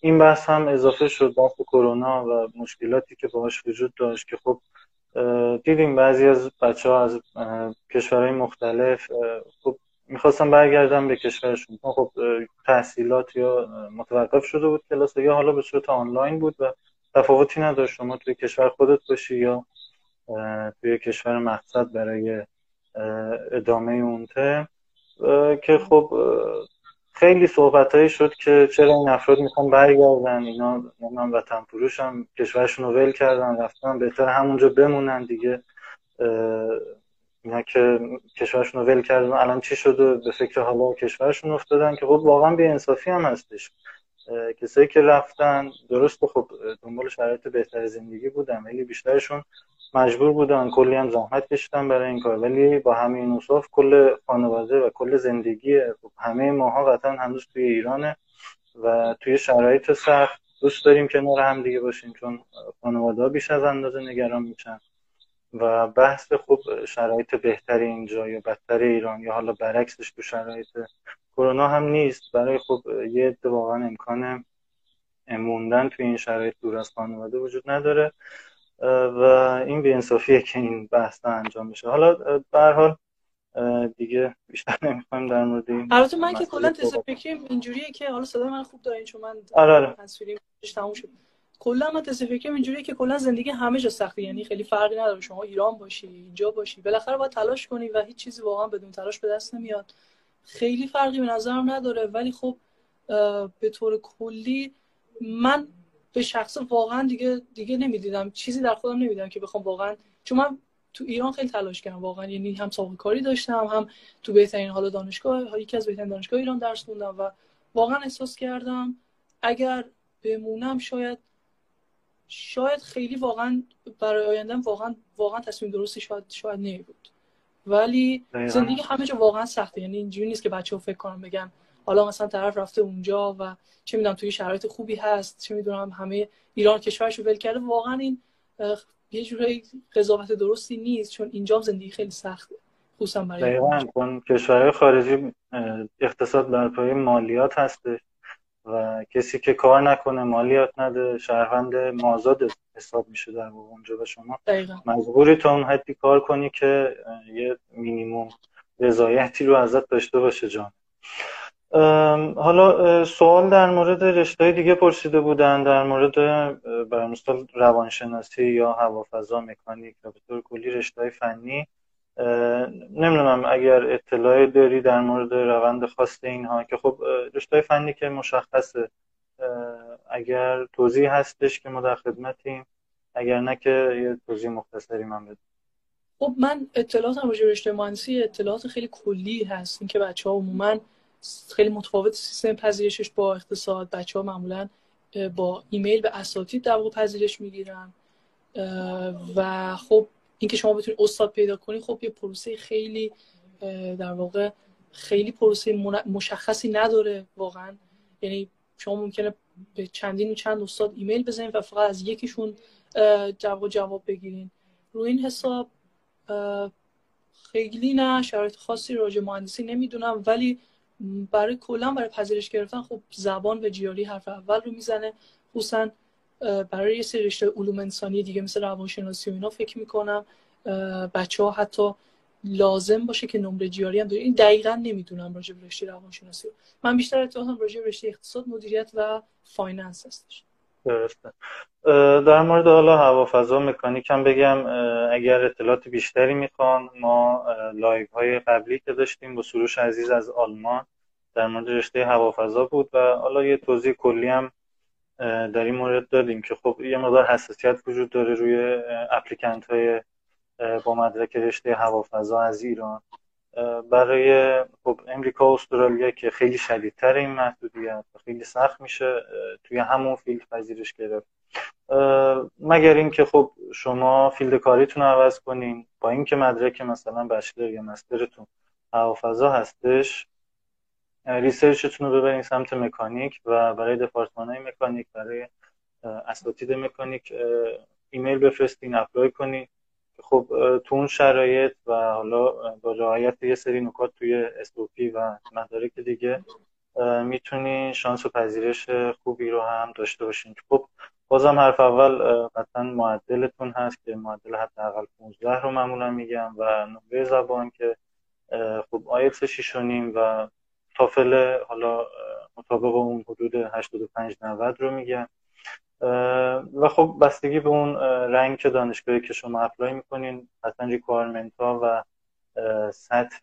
S1: این بحث هم اضافه شد بحث کرونا و مشکلاتی که باش وجود داشت که خب دیدیم بعضی از بچه ها از کشورهای مختلف خب می‌خواستم برگردم به کشورشون. خب تحصیلات یا متوقف شده بود کلاس یا حالا به صورت آنلاین بود و تفاوتی نداره شما توی کشور خودت باشی یا توی کشور مقصد برای ادامه اون که خب خیلی صحبت شد که چرا این افراد می‌خوان برگردن؟ اینا من وطن فروش هم کشورشون رو ول کردن رفتن بهتر همونجا بمونن دیگه. اینا که کشورشون رو ول کردن الان چی شده به فکر حالا کشورشون افتادن که خب واقعا بی انصافی هم هستش. کسایی که رفتن درست خب دنبال شرایط بهتر زندگی بودن ولی بیشترشون مجبور بودن کلی هم زحمت کشیدن برای این کار. ولی با همین اوصاف کل خانواده و کل زندگی خب همه ماها وطن هنوز توی ایرانه و توی شرایط سخت. دوست داریم کنار هم دیگه باشیم چون خانواده ها بیش از اندازه نگران میشن. و بحث خوب شرایط بهتر اینجا یا بدتر ایران یا حالا برعکسش تو شرایط کرونا هم نیست. برای خب یه واقعا امکان موندن توی این شرایط دور از خانواده وجود نداره. و این بیانصافیه که این بحث انجام میشه حالا به حال دیگه بیشتر نمی‌خوایم در مورد این
S3: البته من که کلا تز فکریم اینجوریه که حالا صدا من خوب دارین چون من
S1: آره آره.
S3: تموم شد. کلا من تز فکریم اینجوریه که کلا زندگی همه جا سخته یعنی خیلی فرقی نداره. شما ایران باشی اینجا باشی بالاخره باید تلاش کنی و هیچ چیزی واقعا بدون تلاش به دست نمیاد. خیلی فرقی به نظرم نداره ولی خب به طور کلی من به شخص واقعا دیگه دیگه نمی‌دیدم. چیزی در خودم نمی‌دیدم که بخوام واقعا چون من تو ایران خیلی تلاش کردم. واقعا یعنی هم سابقه کاری داشتم هم تو بهترین حالا دانشگاه یکی از بهترین دانشگاه ایران درس خوندم و واقعا احساس کردم اگر بمونم شاید شاید خیلی واقعا برای آیندم واقعا واقعا تصمیم درستی شاید شاید نمی بود ولی زندگی همه جا واقعا سخته. یعنی اینجوری نیست که بچه‌ها فکر کنم بگن حالا مثلا طرف رفته اونجا و چه می‌دونم توی شرایط خوبی هست چه می‌دونم همه ایران کشورشو ول کرده واقعا این یه جوری قضاوت درستی نیست چون اینجا زندگی خیلی سخته خصوصا برای
S1: دقیقاً کشورهای خارجی اقتصاد بر پایه مالیات هستش و کسی که کار نکنه مالیات نده شهروند مازاد حساب میشه در اونجا و شما. مجبوری تا اون حدی کار کنی که یه مینیموم رضایتی رو ازت داشته باشه جان. حالا سوال در مورد رشته دیگه پرسیده بودن در مورد بر مثال روانشناسی یا هوافضا مکانیک و به کلی رشته فنی. نمی‌دونم اگر اطلاعی داری در مورد روند خاص اینها که خب رشته فنی که مشخصه. اگر توضیح هستش که ما در خدمتیم اگر نه که یه توضیح مختصری من بده
S3: خب من اطلاعاتم راجع رشته مهندسی اطلاعات خیلی کلی هست. اینکه بچه ها عموما خیلی متفاوت سیستم پذیرشش با اقتصاد. بچه ها معمولا با ایمیل به اساتید در واقع پذیرش می‌گیرن. و خب اینکه شما بتونید استاد پیدا کنید خب یه پروسه خیلی در واقع خیلی پروسه مشخصی نداره واقعا. یعنی شما ممکنه به چندین چند استاد ایمیل بزنید و فقط از یکیشون جواب جواب بگیرین. روی این حساب خیلی نه شرایط خاصی راجع مهندسی نمی‌دونم ولی برای کلا برای پذیرش گرفتن خب زبان و جیاری حرف اول رو می‌زنه. خصوصا برای یه سری رشته علوم انسانی دیگه مثل روانشناسی و اینا فکر می‌کنم بچه ها حتی لازم باشه که نمره GRE هم این دقیقا نمی‌دونم راجع به رشته روانشناسی. من بیشتر اتفاقا راجع به رشته اقتصاد مدیریت و finance هستش.
S1: درسته. در مورد حالا هوافضا مکانیک هم بگم اگر اطلاعات بیشتری می‌خوان ما live های قبلی که داشتیم با سروش عزیز از آلمان در مورد رشته هوافضا بود و حالا یه توضیح کلی هم در این مورد دادیم که خب یه مقدار حساسیت وجود داره روی applicant های با مدرک رشته هوافضا از ایران. برای خب امریکا و استرالیا که خیلی شدیدتر این محدودیت خیلی سخت میشه توی همون field پذیرش گرفت. مگر اینکه خب شما field کاریتون رو عوض کنین با اینکه مدرک مثلا bachelor یا master تون هوافضا هستش research تون رو ببرین سمت مکانیک و برای دپارتمان های مکانیک برای اساتید مکانیک ایمیل بفرستین apply کنین. خب تو اون شرایط و حالا با رعایت یه سری نکات توی SOP و مدارک دیگه می‌تونی شانس پذیرش خوبی رو هم داشته باشین. خب بازم حرف اول قطعا معدلتون هست که معدل حداقل 15 رو معمولا میگم و نمره زبان که خب آیلتس 6 و TOEFL حالا مطابق اون حدود 85 90 رو میگم و خب بستگی به اون rank دانشگاهی که شما apply می‌کنین اصلا requirement ها و سطح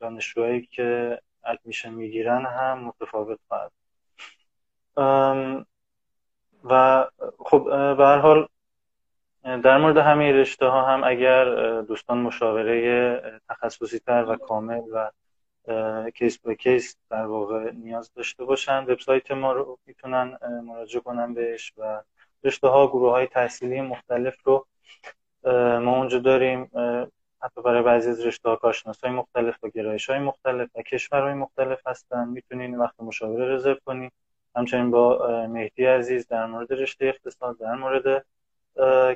S1: دانشجوهایی که admission می‌گیرن هم متفاوت خواهد و خب به هر حال در مورد همه رشته ها هم اگر دوستان مشاوره تخصصی تر و کامل و کیس به کیس در واقع نیاز داشته باشن. وبسایت ما رو می‌تونن مراجعه کنن بهش و رشته ها گروه های تحصیلی مختلف رو ما اونجا داریم حتی برای بعضی از رشته ها های مختلف و گرایش های مختلف و کشورهای مختلف هستن. می‌تونین وقت مشاوره رزرو کنین. همچنین با مهدی عزیز در مورد رشته اقتصاد در مورد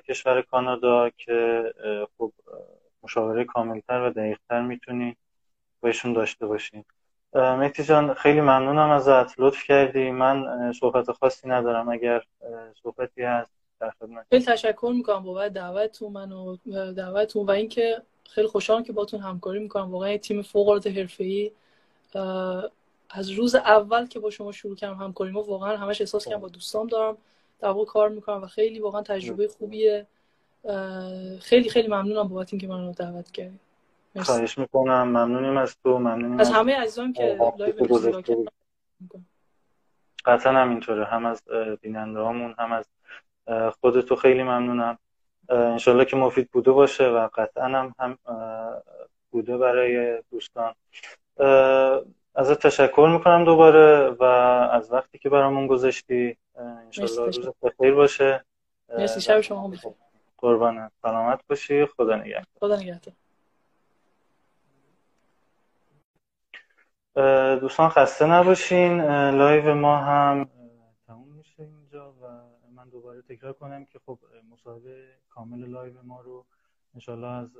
S1: کشور کانادا که خب مشاوره کاملتر و دقیقتر می‌تونی بهشون داشته باشین. مهدی جان خیلی ممنونم ازت. لطف کردی. من صحبت خاصی ندارم. اگر صحبتی هست در
S3: خیلی تشکر می‌کنم بابت دعوتتون منو دعوتتون و اینکه خیلی خوشحالم که باتون همکاری می‌کنم. واقعا تیم فوق العاده حرفه‌ای. از روز اول که با شما شروع کردم همکاری ما واقعا همش احساس کردم با دوستام دارم در واقع کار می‌کنم و خیلی واقعا تجربه خوبیه. خیلی خیلی ممنونم بابت اینکه منو دعوت کردید
S1: خواهش می‌کنم. ممنونیم از تو. ممنونیم
S3: از همه عزیزان که لایو
S1: قطعا همینطوره. هم از بیننده هامون هم از خودتو خیلی ممنونم. انشالله که مفید بوده باشه و قطعا هم, هم بوده برای دوستان. ازت تشکر می‌کنم دوباره و از وقتی که برامون گذاشتی انشالله روز بخیر باشه.
S3: مرسی شب شما بخیر.
S1: قربانت سلامت باشی. خدا نگهدار.
S3: خدا نگهدار.
S1: دوستان خسته نباشین. live ما هم تموم میشه اینجا و من دوباره تکرار کنم که خب مصاحبه کامل live ما رو انشالله از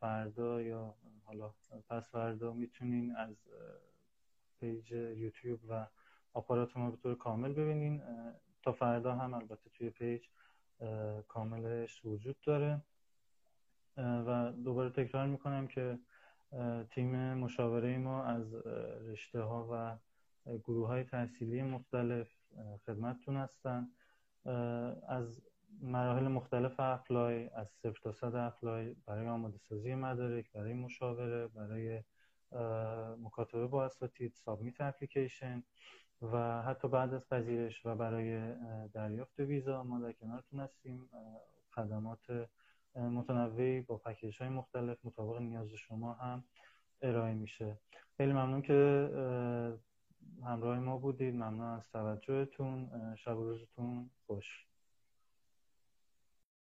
S1: فردا یا حالا پس فردا می‌تونین از page یوتیوب و آپارات ما به طور کامل ببینین. تا فردا هم البته توی page کاملش وجود داره. و دوباره تکرار می‌کنم که تیم مشاوره ما از رشته ها و گروه های تحصیلی مختلف خدمتتون هستن. از مراحل مختلف apply از صفر تا صد apply برای آماده سازی مدارک برای مشاوره برای مکاتبه با اساتید سابمیت اپلیکیشن و حتی بعد از پذیرش و برای دریافت ویزا ما در کنارتون هستیم. خدمات متنوعی با پکیج های مختلف مطابق نیاز شما هم ارائه میشه. خیلی ممنون که همراه ما بودید. ممنون از توجهتون. شب و روزتون خوش.